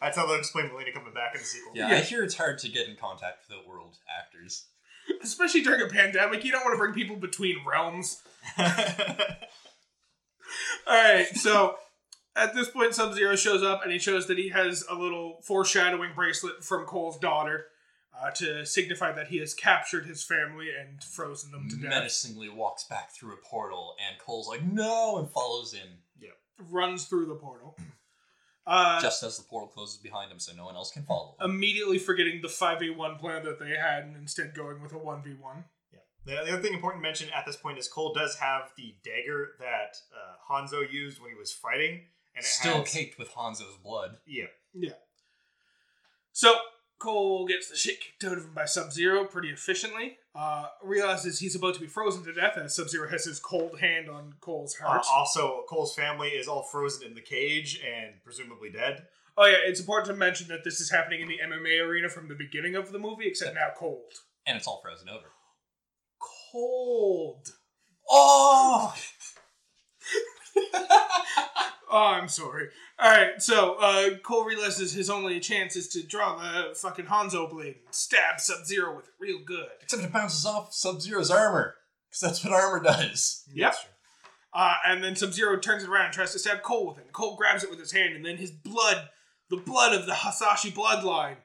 That's how they'll explain Mileena coming back in the sequel. Yeah, Yeah. I hear it's hard to get in contact with the world actors. Especially during a pandemic, you don't want to bring people between realms. All right, so at this point, Sub Zero shows up and he shows that he has a little foreshadowing bracelet from Cole's daughter uh, to signify that he has captured his family and frozen them to death. Menacingly walks back through a portal, and Cole's like, no, and follows in Yeah. Runs through the portal. Uh, just as the portal closes behind him so no one else can follow him. immediately forgetting the 5v1 plan that they had and instead going with a 1v1. Yeah. The, the other thing important to mention at this point is Cole does have the dagger that uh, Hanzo used when he was fighting, and it Still has, caked with Hanzo's blood. Yeah. Yeah. So Cole gets the shit kicked out of him by Sub Zero pretty efficiently. Uh, realizes he's about to be frozen to death as Sub Zero has his cold hand on Cole's Uh, heart. also, Cole's family is all frozen in the cage and presumably dead. oh yeah, it's important to mention that this is happening in the MMA arena from the beginning of the movie, except now cold. And it's all frozen over. Cold. Oh! Oh, I'm sorry. All right, so uh, Cole realizes his only chance is to draw the fucking Hanzo blade and stab Sub Zero with it real good. Except it bounces off Sub Zero's armor. Because that's what armor does. Yep. Uh, and then Sub Zero turns it around and tries to stab Cole with it. Cole grabs it with his hand, and then his blood, the blood of the Hasashi bloodline,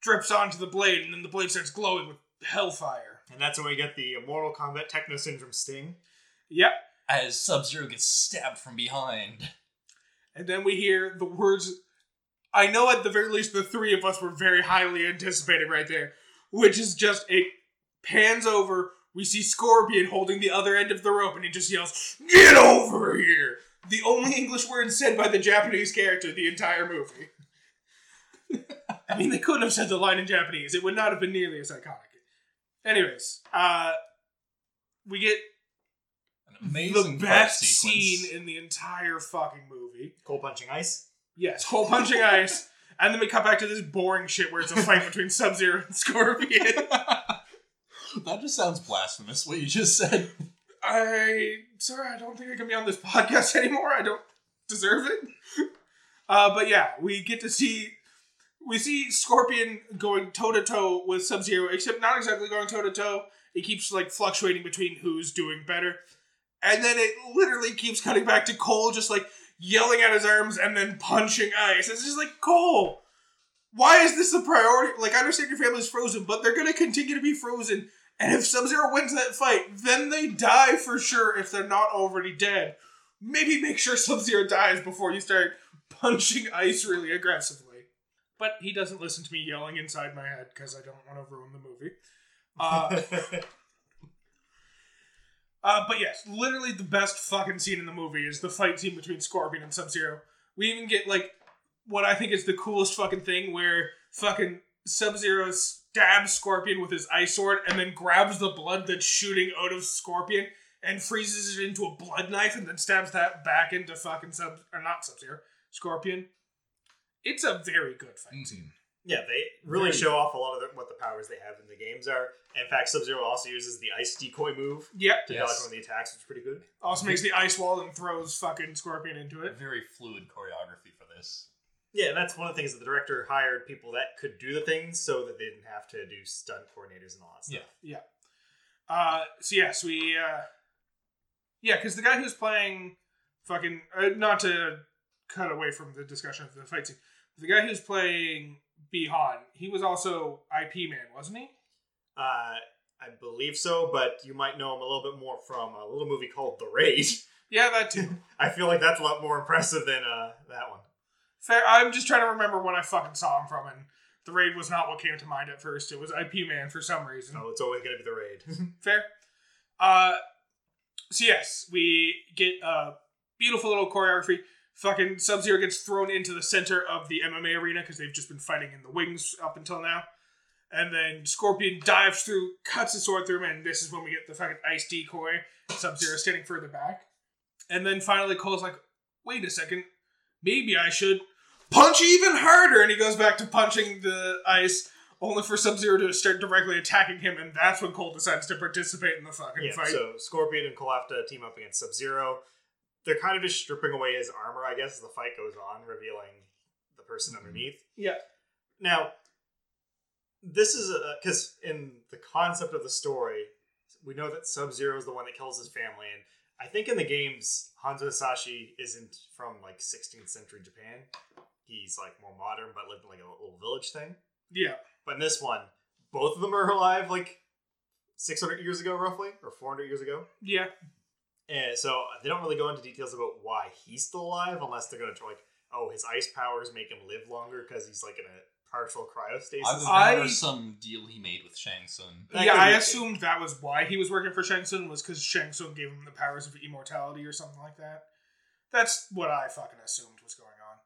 drips onto the blade, and then the blade starts glowing with hellfire. And that's when we get the Mortal Kombat Techno Syndrome sting. Yep. As Sub Zero gets stabbed from behind. And then we hear the words. I know at the very least the three of us were very highly anticipating right there, which is just it pans over. We see Scorpion holding the other end of the rope, and he just yells, "Get over here!" The only English word said by the Japanese character the entire movie. I mean, they couldn't have said the line in Japanese; it would not have been nearly as iconic. Anyways, uh, we get amazing the best sequence. scene in the entire fucking movie. Cole punching ice. Yes, hole punching ice. And then we cut back to this boring shit where it's a fight between Sub Zero and Scorpion. that just sounds blasphemous, what you just said. I sorry, I don't think I can be on this podcast anymore. I don't deserve it. Uh, but yeah, we get to see we see Scorpion going toe to toe with Sub Zero, except not exactly going toe to toe. It keeps like fluctuating between who's doing better, and then it literally keeps cutting back to Cole, just like yelling at his arms and then punching ice. It's just like Cole. Why is this a priority? Like, I understand your family's frozen, but they're gonna continue to be frozen and if Sub Zero wins that fight, then they die for sure if they're not already dead. Maybe make sure Sub Zero dies before you start punching ice really aggressively. But he doesn't listen to me yelling inside my head because I don't want to ruin the movie. Uh, uh, but yes, literally the best fucking scene in the movie is the fight scene between Scorpion and Sub Zero. We even get like what I think is the coolest fucking thing where fucking Sub Zero stabs Scorpion with his ice sword and then grabs the blood that's shooting out of Scorpion and freezes it into a blood knife and then stabs that back into fucking Sub or not Sub Zero Scorpion. It's a very good fight scene. Yeah, they really Very- show off a lot of the, what the powers they have in the games are. In fact, Sub Zero also uses the ice decoy move Yep. to Yes. dodge one of the attacks, which is pretty good. Also makes the ice wall and throws fucking Scorpion into it. Very fluid choreography for this. Yeah, and that's one of the things that the director hired people that could do the things so that they didn't have to do stunt coordinators and all that stuff. Yeah. Uh, so yes, we uh, yeah, because the guy who's playing fucking uh, not to cut away from the discussion of the fight scene, the guy who's playing Bihan, he was also Ip Man, wasn't he? Uh, I believe so, but you might know him a little bit more from a little movie called The Raid. Yeah, that too. I feel like that's a lot more impressive than uh, that one. Fair. I'm just trying to remember when I fucking saw him from, and the raid was not what came to mind at first. It was Ip Man for some reason. No, it's always going to be The Raid. Fair. Uh, so yes, we get a beautiful little choreography. Fucking Sub Zero gets thrown into the center of the MMA arena because they've just been fighting in the wings up until now. And then Scorpion dives through, cuts his sword through him, and this is when we get the fucking ice decoy. Sub Zero standing further back. And then finally Cole's like, wait a second, maybe I should punch even harder. And he goes back to punching the ice, only for Sub Zero to start directly attacking him. And that's when Cole decides to participate in the fucking yeah, fight. so Scorpion and Cole have to team up against Sub Zero. They're kind of just stripping away his armor, I guess, as the fight goes on, revealing the person mhm. underneath. yeah. Now, this is a because in the concept of the story, we know that Sub Zero is the one that kills his family, and I think in the games, Hanzo Hasashi isn't from like 16th century Japan. He's like more modern, but lived in like a little village thing. Yeah. But in this one, both of them are alive like 600 years ago, roughly, or 400 years ago. Yeah. And so they don't really go into details about why he's still alive, unless they're going to like, oh, his ice powers make him live longer because he's like in a partial cryostasis. Either I- that or some deal he made with Shang Tsung. That yeah, could I be it. assumed that was why he was working for Shang Tsung, was because Shang Tsung gave him the powers of immortality or something like that. That's what I fucking assumed was going on.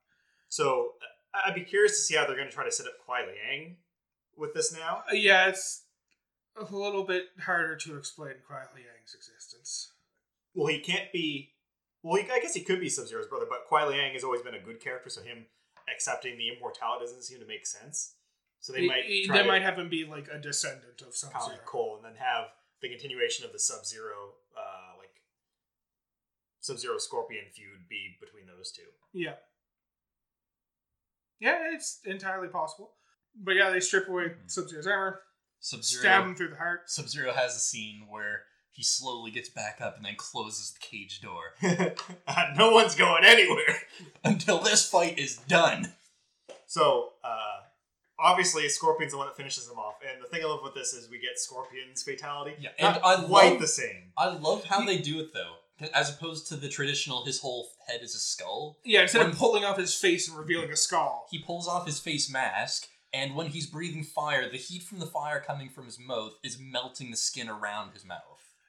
So I- I'd be curious to see how they're going to try to set up Kuai Liang with this now. Uh, yeah, it's a little bit harder to explain Kuai Liang's existence. Well, he can't be. Well, he, I guess he could be Sub Zero's brother, but Kuai Liang has always been a good character, so him accepting the immortality doesn't seem to make sense. So they He- might he- try they to might have him be like a descendant of some kind of Cole, and then have the continuation of the Sub Zero, uh, like Sub Zero Scorpion feud be between those two. Yeah. Yeah, it's entirely possible. But yeah, they strip away Hmm. Sub Zero's armor, Sub-Zero, stab him through the heart. Sub Zero has a scene where he slowly gets back up and then closes the cage door Uh, no one's going anywhere. until this fight is done. So, uh, obviously, Scorpion's the one that finishes him off. And the thing I love with this is we get Scorpion's fatality. Yeah, Not and I quite love- the same. I love how they do it though, as opposed to the traditional his whole head is a skull. Yeah, instead When- of pulling off his face and revealing a skull. He pulls off his face mask, and when he's breathing fire, the heat from the fire coming from his mouth is melting the skin around his mouth.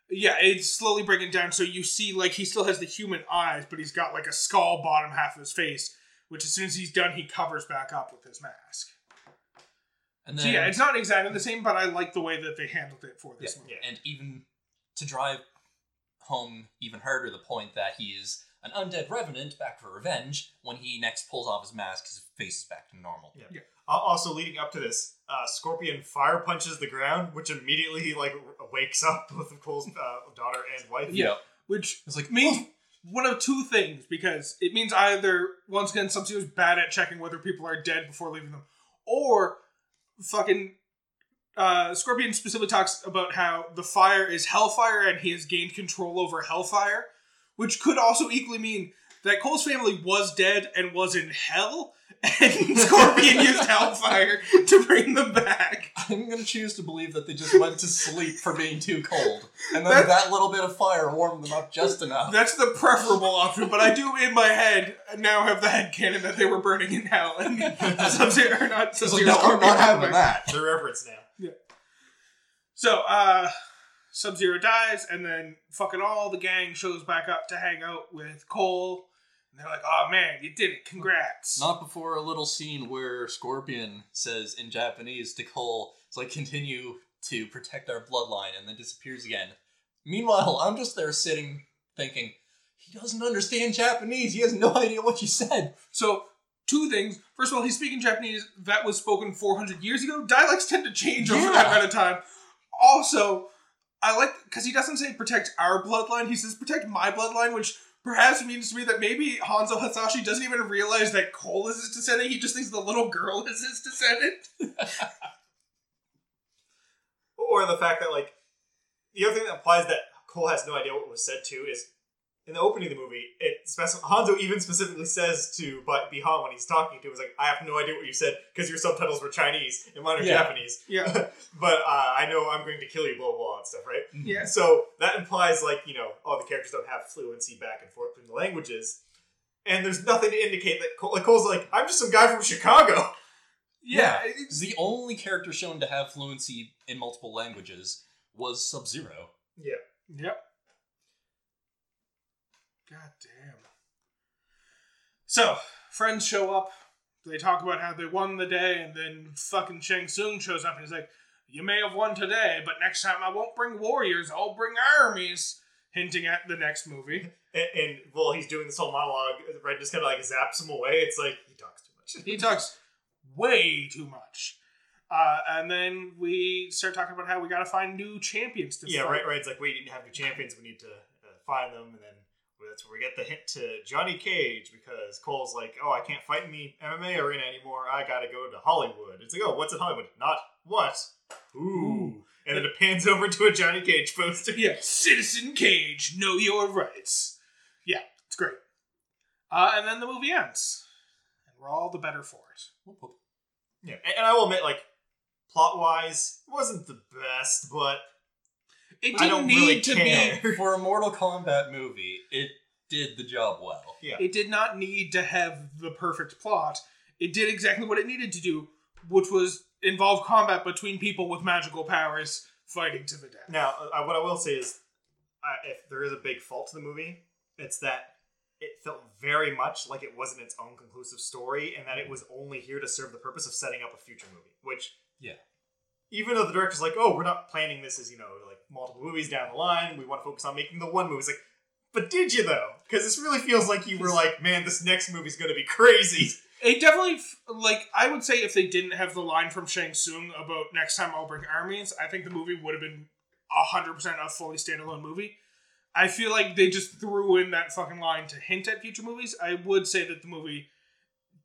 Yeah, it's slowly breaking down, so you see like he still has the human eyes, but he's got like a skull bottom half of his face, which as soon as he's done, he covers back up with his mask. And So yeah, it's not exactly the same, but I like the way that they handled it for this Yeah, movie. and even to drive home even harder the point that he is an undead revenant back for revenge, when he next pulls off his mask, his face is back to normal. Yeah. Al- Also, leading up to this, uh, Scorpion fire punches the ground, which immediately like wakes up both of Cole's uh, daughter and wife. Yeah. Which is like, means one of two things because it means either once again Sub Zero's bad at checking whether people are dead before leaving them, or fucking uh, Scorpion specifically talks about how the fire is hellfire and he has gained control over hellfire, which could also equally mean that Cole's family was dead and was in hell, and Scorpion used hellfire to bring them back. I'm gonna choose to believe that they just went to sleep for being too cold, and then That's- that little bit of fire warmed them up just enough. That's the preferable option, but I do in my head now have the head canon that they were burning in hell and Sub Zero or not It's Sub like, Zero. no, I'm not having that. The reference now. So, uh, Sub Zero dies, and then fucking all the gang shows back up to hang out with Cole. And they're like, oh man, you did it. Congrats. Not before a little scene where Scorpion says in Japanese to Cole, it's like, continue to protect our bloodline, and then disappears again. Meanwhile, I'm just there sitting thinking, he doesn't understand Japanese. He has no idea what you said. So, two things. First of all, he's speaking Japanese that was spoken 400 years ago. Dialects tend to change over that Yeah. amount of time. Also, I like because he doesn't say protect our bloodline. He says protect my bloodline, which perhaps means to me that maybe Hanzo Hasashi doesn't even realize that Cole is his descendant. He just thinks the little girl is his descendant. Or the fact that like the other thing that implies that Cole has no idea what was said to is in the opening of the movie, it spec- Hanzo even specifically says to Bi- Bihan when he's talking to him, "Is like, I have no idea what you said because your subtitles were Chinese and mine are Yeah. Japanese, Yeah, but uh, I know I'm going to kill you, blah blah blah and stuff, right?" yeah, So that implies like you know, all the characters don't have fluency back and forth between the languages, and there's nothing to indicate that Cole, like Cole's like, "I'm just some guy from Chicago." yeah. Yeah. The only character shown to have fluency in multiple languages was Sub Zero. Yeah. Yep. God damn. So, friends show up. They talk about how they won the day, and then fucking Shang Tsung shows up and he's like, You may have won today, but next time I won't bring warriors, I'll bring armies. Hinting at the next movie. And, and while he's doing this whole monologue, Red just kind of like zaps him away. It's like he talks too much. He talks way too much. Uh, and then we start talking about how we gotta find new champions to Yeah, fight. right. It's like, we didn't have new champions. We need to uh, find them, and then that's where we get the hint to Johnny Cage because Cole's like, oh, I can't fight in the MMA arena anymore. I gotta go to Hollywood. It's like, oh, what's in Hollywood? Not what. Ooh. And then it pans over to a Johnny Cage poster. Yeah, Citizen Cage, know your rights. Yeah, it's great. Uh, and then the movie ends, and we're all the better for it. Whoop, whoop. Yeah, and, and I will admit, like, plot wise, it wasn't the best, but It I didn't don't need really to care. be. For a Mortal Kombat movie, it did the job well. Yeah. It did not need to have the perfect plot. It did exactly what it needed to do, which was involve combat between people with magical powers fighting to the death. Now, uh, what I will say is, uh, if there is a big fault to the movie, it's that it felt very much like it wasn't its own conclusive story, and that it was only here to serve the purpose of setting up a future movie. Which, Yeah. even though the director's like, "Oh, we're not planning this as you know, like multiple movies down the line. We want to focus on making the one movie." It's like, but did you though? Because this really feels like you were like, "Man, this next movie's going to be crazy." It definitely, like, I would say if they didn't have the line from Shang Tsung about next time I'll bring armies, I think the movie would have been 100% a fully standalone movie. I feel like they just threw in that fucking line to hint at future movies. I would say that the movie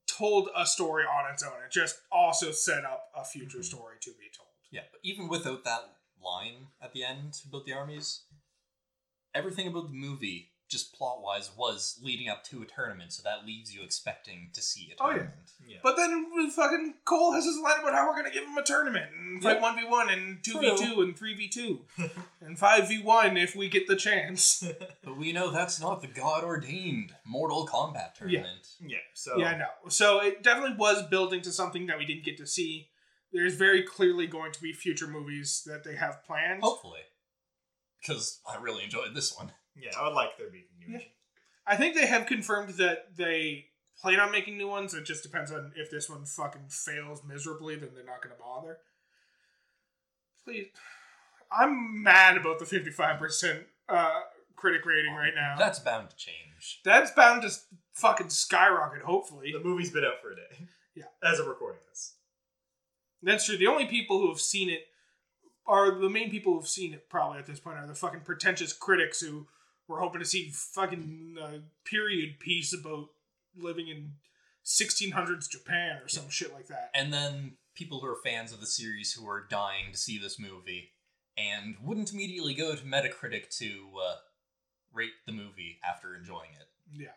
told a story on its own. It just also set up a future mm-hmm. story to be told. Yeah, but even without that line at the end about the armies, everything about the movie, just plot wise, was leading up to a tournament, so that leaves you expecting to see a Oh, yeah. tournament. Yeah. But then we fucking Cole has his line about how we're gonna give him a tournament and fight Yep. one v one and two v two and three v two and five v one if we get the chance. But we know that's not the god ordained Mortal Kombat tournament. yeah. So Yeah, no. So it definitely was building to something that we didn't get to see. There's very clearly going to be future movies that they have planned. Hopefully. Because I really enjoyed this one. yeah, I would like there to be Yeah. I think they have confirmed that they plan on making new ones. It just depends on if this one fucking fails miserably, then they're not going to bother. Please. I'm mad about the 55% uh, critic rating right now. That's bound to change. That's bound to fucking skyrocket, hopefully. The movie's been out for a day. Yeah. As of recording this. That's true. The only people who have seen it are the main people who've seen it probably at this point are the fucking pretentious critics who were hoping to see fucking uh, period piece about living in 1600s Japan or some shit like that. And then people who are fans of the series who are dying to see this movie and wouldn't immediately go to Metacritic to uh, rate the movie after enjoying it. Yeah.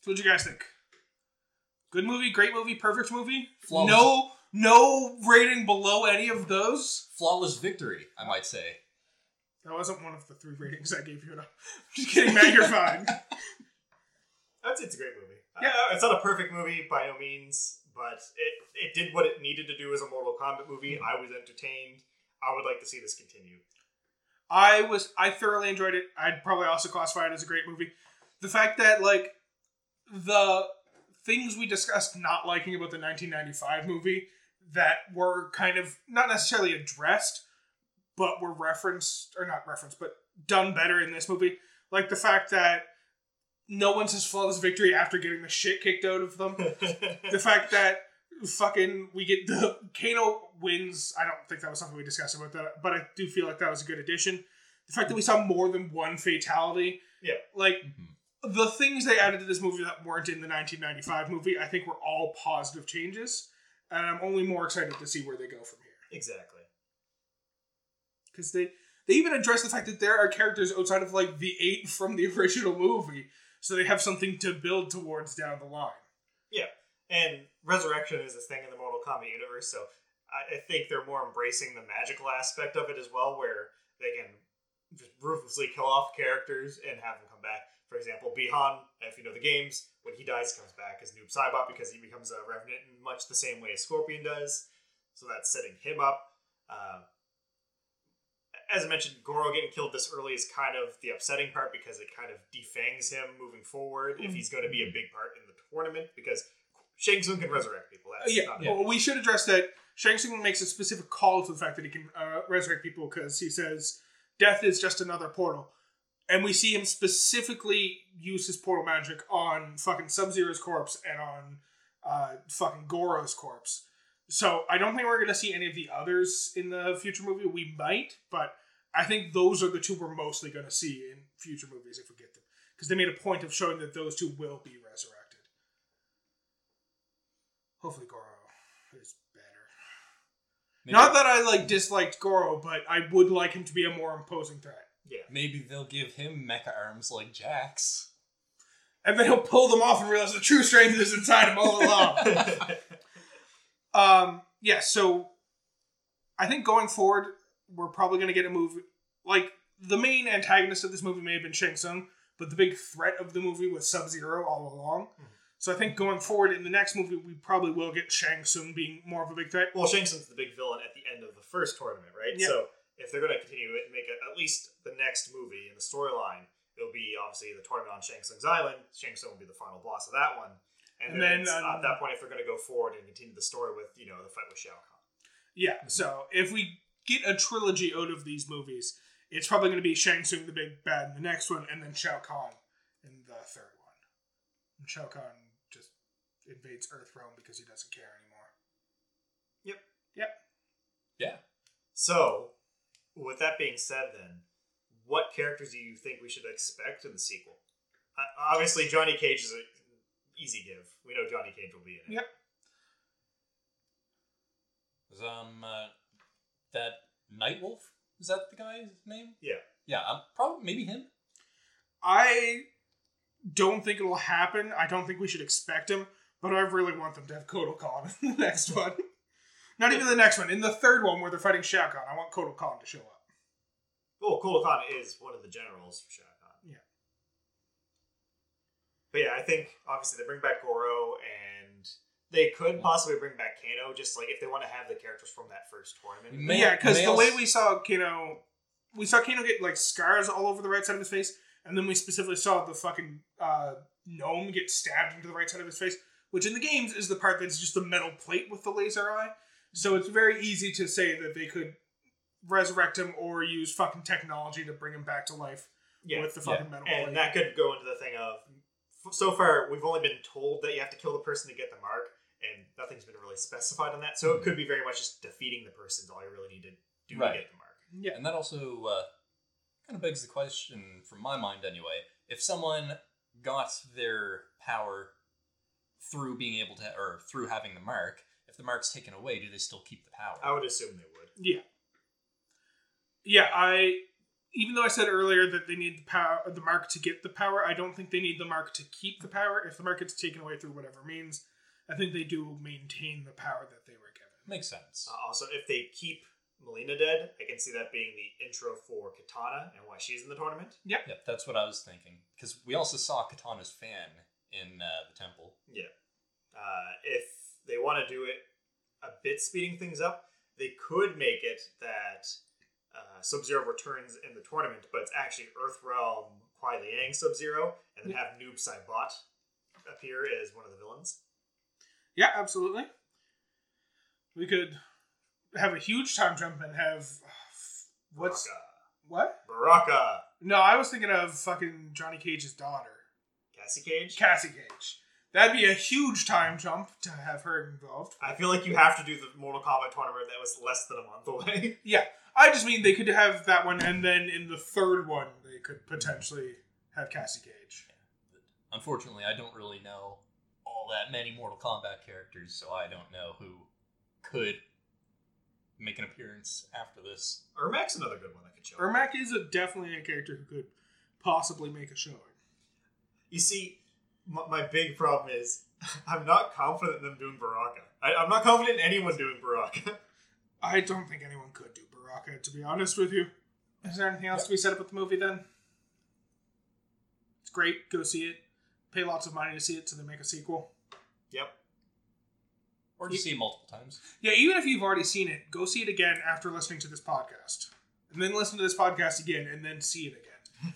So what do you guys think? Good movie, great movie, perfect movie. Flawless. No, no rating below any of those. Flawless victory, I might say. That wasn't one of the three ratings I gave you. No. Just kidding, Matt. You're fine. I'd say it's a great movie. Yeah. Uh, it's not a perfect movie by no means, but it, it did what it needed to do as a Mortal Kombat movie. I was entertained. I would like to see this continue. I was I thoroughly enjoyed it. I'd probably also classify it as a great movie. The fact that like the things we discussed not liking about the 1995 movie that were kind of not necessarily addressed, but were referenced or not referenced, but done better in this movie. Like the fact that no one says flawless victory after getting the shit kicked out of them. the fact that fucking we get the Kano wins. I don't think that was something we discussed about that, but I do feel like that was a good addition. The fact that we saw more than one fatality. Yeah. Like Mhm. The things they added to this movie that weren't in the 1995 movie, I think were all positive changes, and I'm only more excited to see where they go from here exactly. because they They even address the fact that there are characters outside of like the eight from the original movie, so they have something to build towards down the line. Yeah, and resurrection is a thing in the Mortal Kombat universe, so I, I think they're more embracing the magical aspect of it as well, where they can just ruthlessly kill off characters and have them come back. For example, Bihan, if you know the games, when he dies, comes back as Noob Saibot because he becomes a Revenant in much the same way as Scorpion does. So that's setting him up. Uh, as I mentioned, Goro getting killed this early is kind of the upsetting part because it kind of defangs him moving forward if he's going to be a big part in the tournament because Shang Tsung can resurrect people. That's yeah, not well, we should address that. Shang Tsung makes a specific call to the fact that he can uh, resurrect people because he says death is just another portal, and we see him specifically use his portal magic on fucking Sub Zero's corpse and on uh, fucking Goro's corpse. So I don't think we're gonna see any of the others in the future movie. We might, but I think those are the two we're mostly gonna see in future movies if we get them, because they made a point of showing that those two will be resurrected. Hopefully, Goro is better. Maybe, Not that I like disliked Goro, but I would like him to be a more imposing threat. Maybe they'll give him mecha arms like Jax. And then he'll pull them off and realize the true strength is inside him all along. um, yeah, so I think going forward, we're probably going to get a movie. Like, the main antagonist of this movie may have been Shang Tsung, but the big threat of the movie was Sub Zero all along. So I think going forward in the next movie, we probably will get Shang Tsung being more of a big threat. well, Shang Tsung's the big villain at the end of the first tournament, right? Yeah. So if they're going to continue it and make it at least the next movie in the storyline, it'll be obviously the tournament on Shang Tsung's island. Shang Tsung will be the final boss of that one. And, And then, then, um, at that point, if they're going to go forward and continue the story with, you know, the fight with Shao Kahn. Yeah, so if we get a trilogy out of these movies, it's probably going to be Shang Tsung the big bad in the next one, and then Shao Kahn in the third one. And Shao Kahn just invades Earthrealm because he doesn't care anymore. Yep. Yep. Yeah. So, with that being said, then, what characters do you think we should expect in the sequel? Uh, obviously, Johnny Cage is an easy give. We know Johnny Cage will be in it. Yep. Was um uh, that Nightwolf? Is that the guy's name? Yeah. Yeah, um, probably maybe him. I don't think it'll happen. I don't think we should expect him, but I really want them to have Kotal Khan in the next one. Not even the next one. In the third one where they're fighting Shao Kahn, I want Kotal Khan to show up. Well, Kotal Khan is one of the generals for Shao Kahn. Yeah. But yeah, I think obviously they bring back Goro and they could possibly bring back Kano, just like if they want to have the characters from that first tournament. May- yeah, because the way we saw Kano, we saw Kano get like scars all over the right side of his face, and then we specifically saw the fucking uh, gnome get stabbed into the right side of his face, which in the games is the part that's just a metal plate with the laser eye. So it's very easy to say that they could resurrect him or use fucking technology to bring him back to life Yeah. with the yeah. fucking metal plate. And that could go into the thing of f- so far we've only been told that you have to kill the person to get the mark, and nothing's been really specified on that. So it could be very much just defeating the person is all you really need to do Right. to get the mark. yeah, And that also uh, kind of begs the question, from my mind anyway, if someone got their power through being able to, or through having the mark, if the mark's taken away, do they still keep the power? I would assume they would. Yeah. Yeah, I even though I said earlier that they need the power the mark to get the power, I don't think they need the mark to keep the power. If the mark gets taken away through whatever means, I think they do maintain the power that they were given. Makes sense. Uh, also, if they keep Mileena dead, I can see that being the intro for Katana and why she's in the tournament. Yep, Yep, that's what I was thinking. Because we also saw Katana's fan in uh, the temple. Yeah. Uh, if they want to do it a bit speeding things up, they could make it that uh, Sub Zero returns in the tournament, but it's actually Earthrealm Kuai Liang Sub Zero, and then have Noob Saibot appear as one of the villains. Yeah, absolutely. We could have a huge time jump and have what's what? Baraka. Baraka. No, I was thinking of fucking Johnny Cage's daughter, Cassie Cage. Cassie Cage. That'd be a huge time jump to have her involved. I feel like you have to do the Mortal Kombat tournament that was less than a month away. Yeah, I just mean they could have that one, and then in the third one, they could potentially have Cassie Cage. Unfortunately, I don't really know all that many Mortal Kombat characters, so I don't know who could make an appearance after this. Ermac's another good one that could show. up. Ermac is a, definitely a character who could possibly make a showing. You see, my, my big problem is I'm not confident in them doing Baraka. I, I'm not confident in anyone doing Baraka. I don't think anyone could do Baraka, to be honest with you. Is there anything else to be said about the movie then? It's great. Go see it. Pay lots of money to see it so they make a sequel. yep. Or just see it multiple times. Yeah, even if you've already seen it, go see it again after listening to this podcast. And then listen to this podcast again and then see it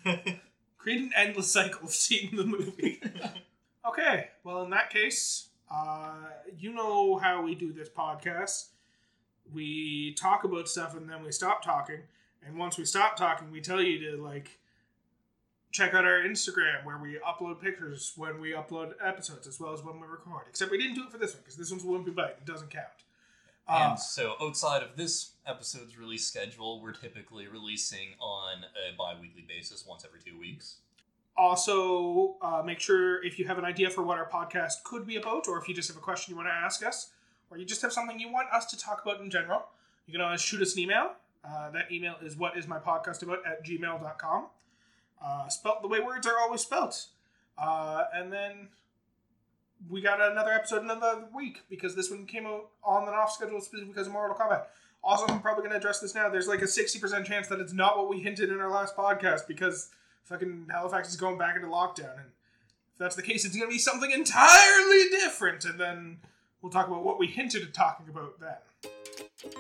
again. Create an endless cycle of seeing the movie. okay, well, in that case, uh, you know how we do this podcast. We talk about stuff and then we stop talking. And once we stop talking, we tell you to, like, check out our Instagram where we upload pictures when we upload episodes as well as when we record. Except we didn't do it for this one because this one's a Wimpy Bite. It doesn't count. Uh, And so, outside of this episode's release schedule, we're typically releasing on a bi weekly basis once every two weeks. Also, uh, make sure if you have an idea for what our podcast could be about, or if you just have a question you want to ask us, or you just have something you want us to talk about in general, you can always shoot us an email. Uh, that email is what is my podcast about at gmail.com. Uh, spelt the way words are always spelt. Uh, and then we got another episode another week because this one came out on and off schedule specifically because of Mortal Kombat. Also, I'm probably going to address this now. There's like a 60% chance that it's not what we hinted in our last podcast because fucking Halifax is going back into lockdown. And if that's the case, it's going to be something entirely different. And then we'll talk about what we hinted at talking about then.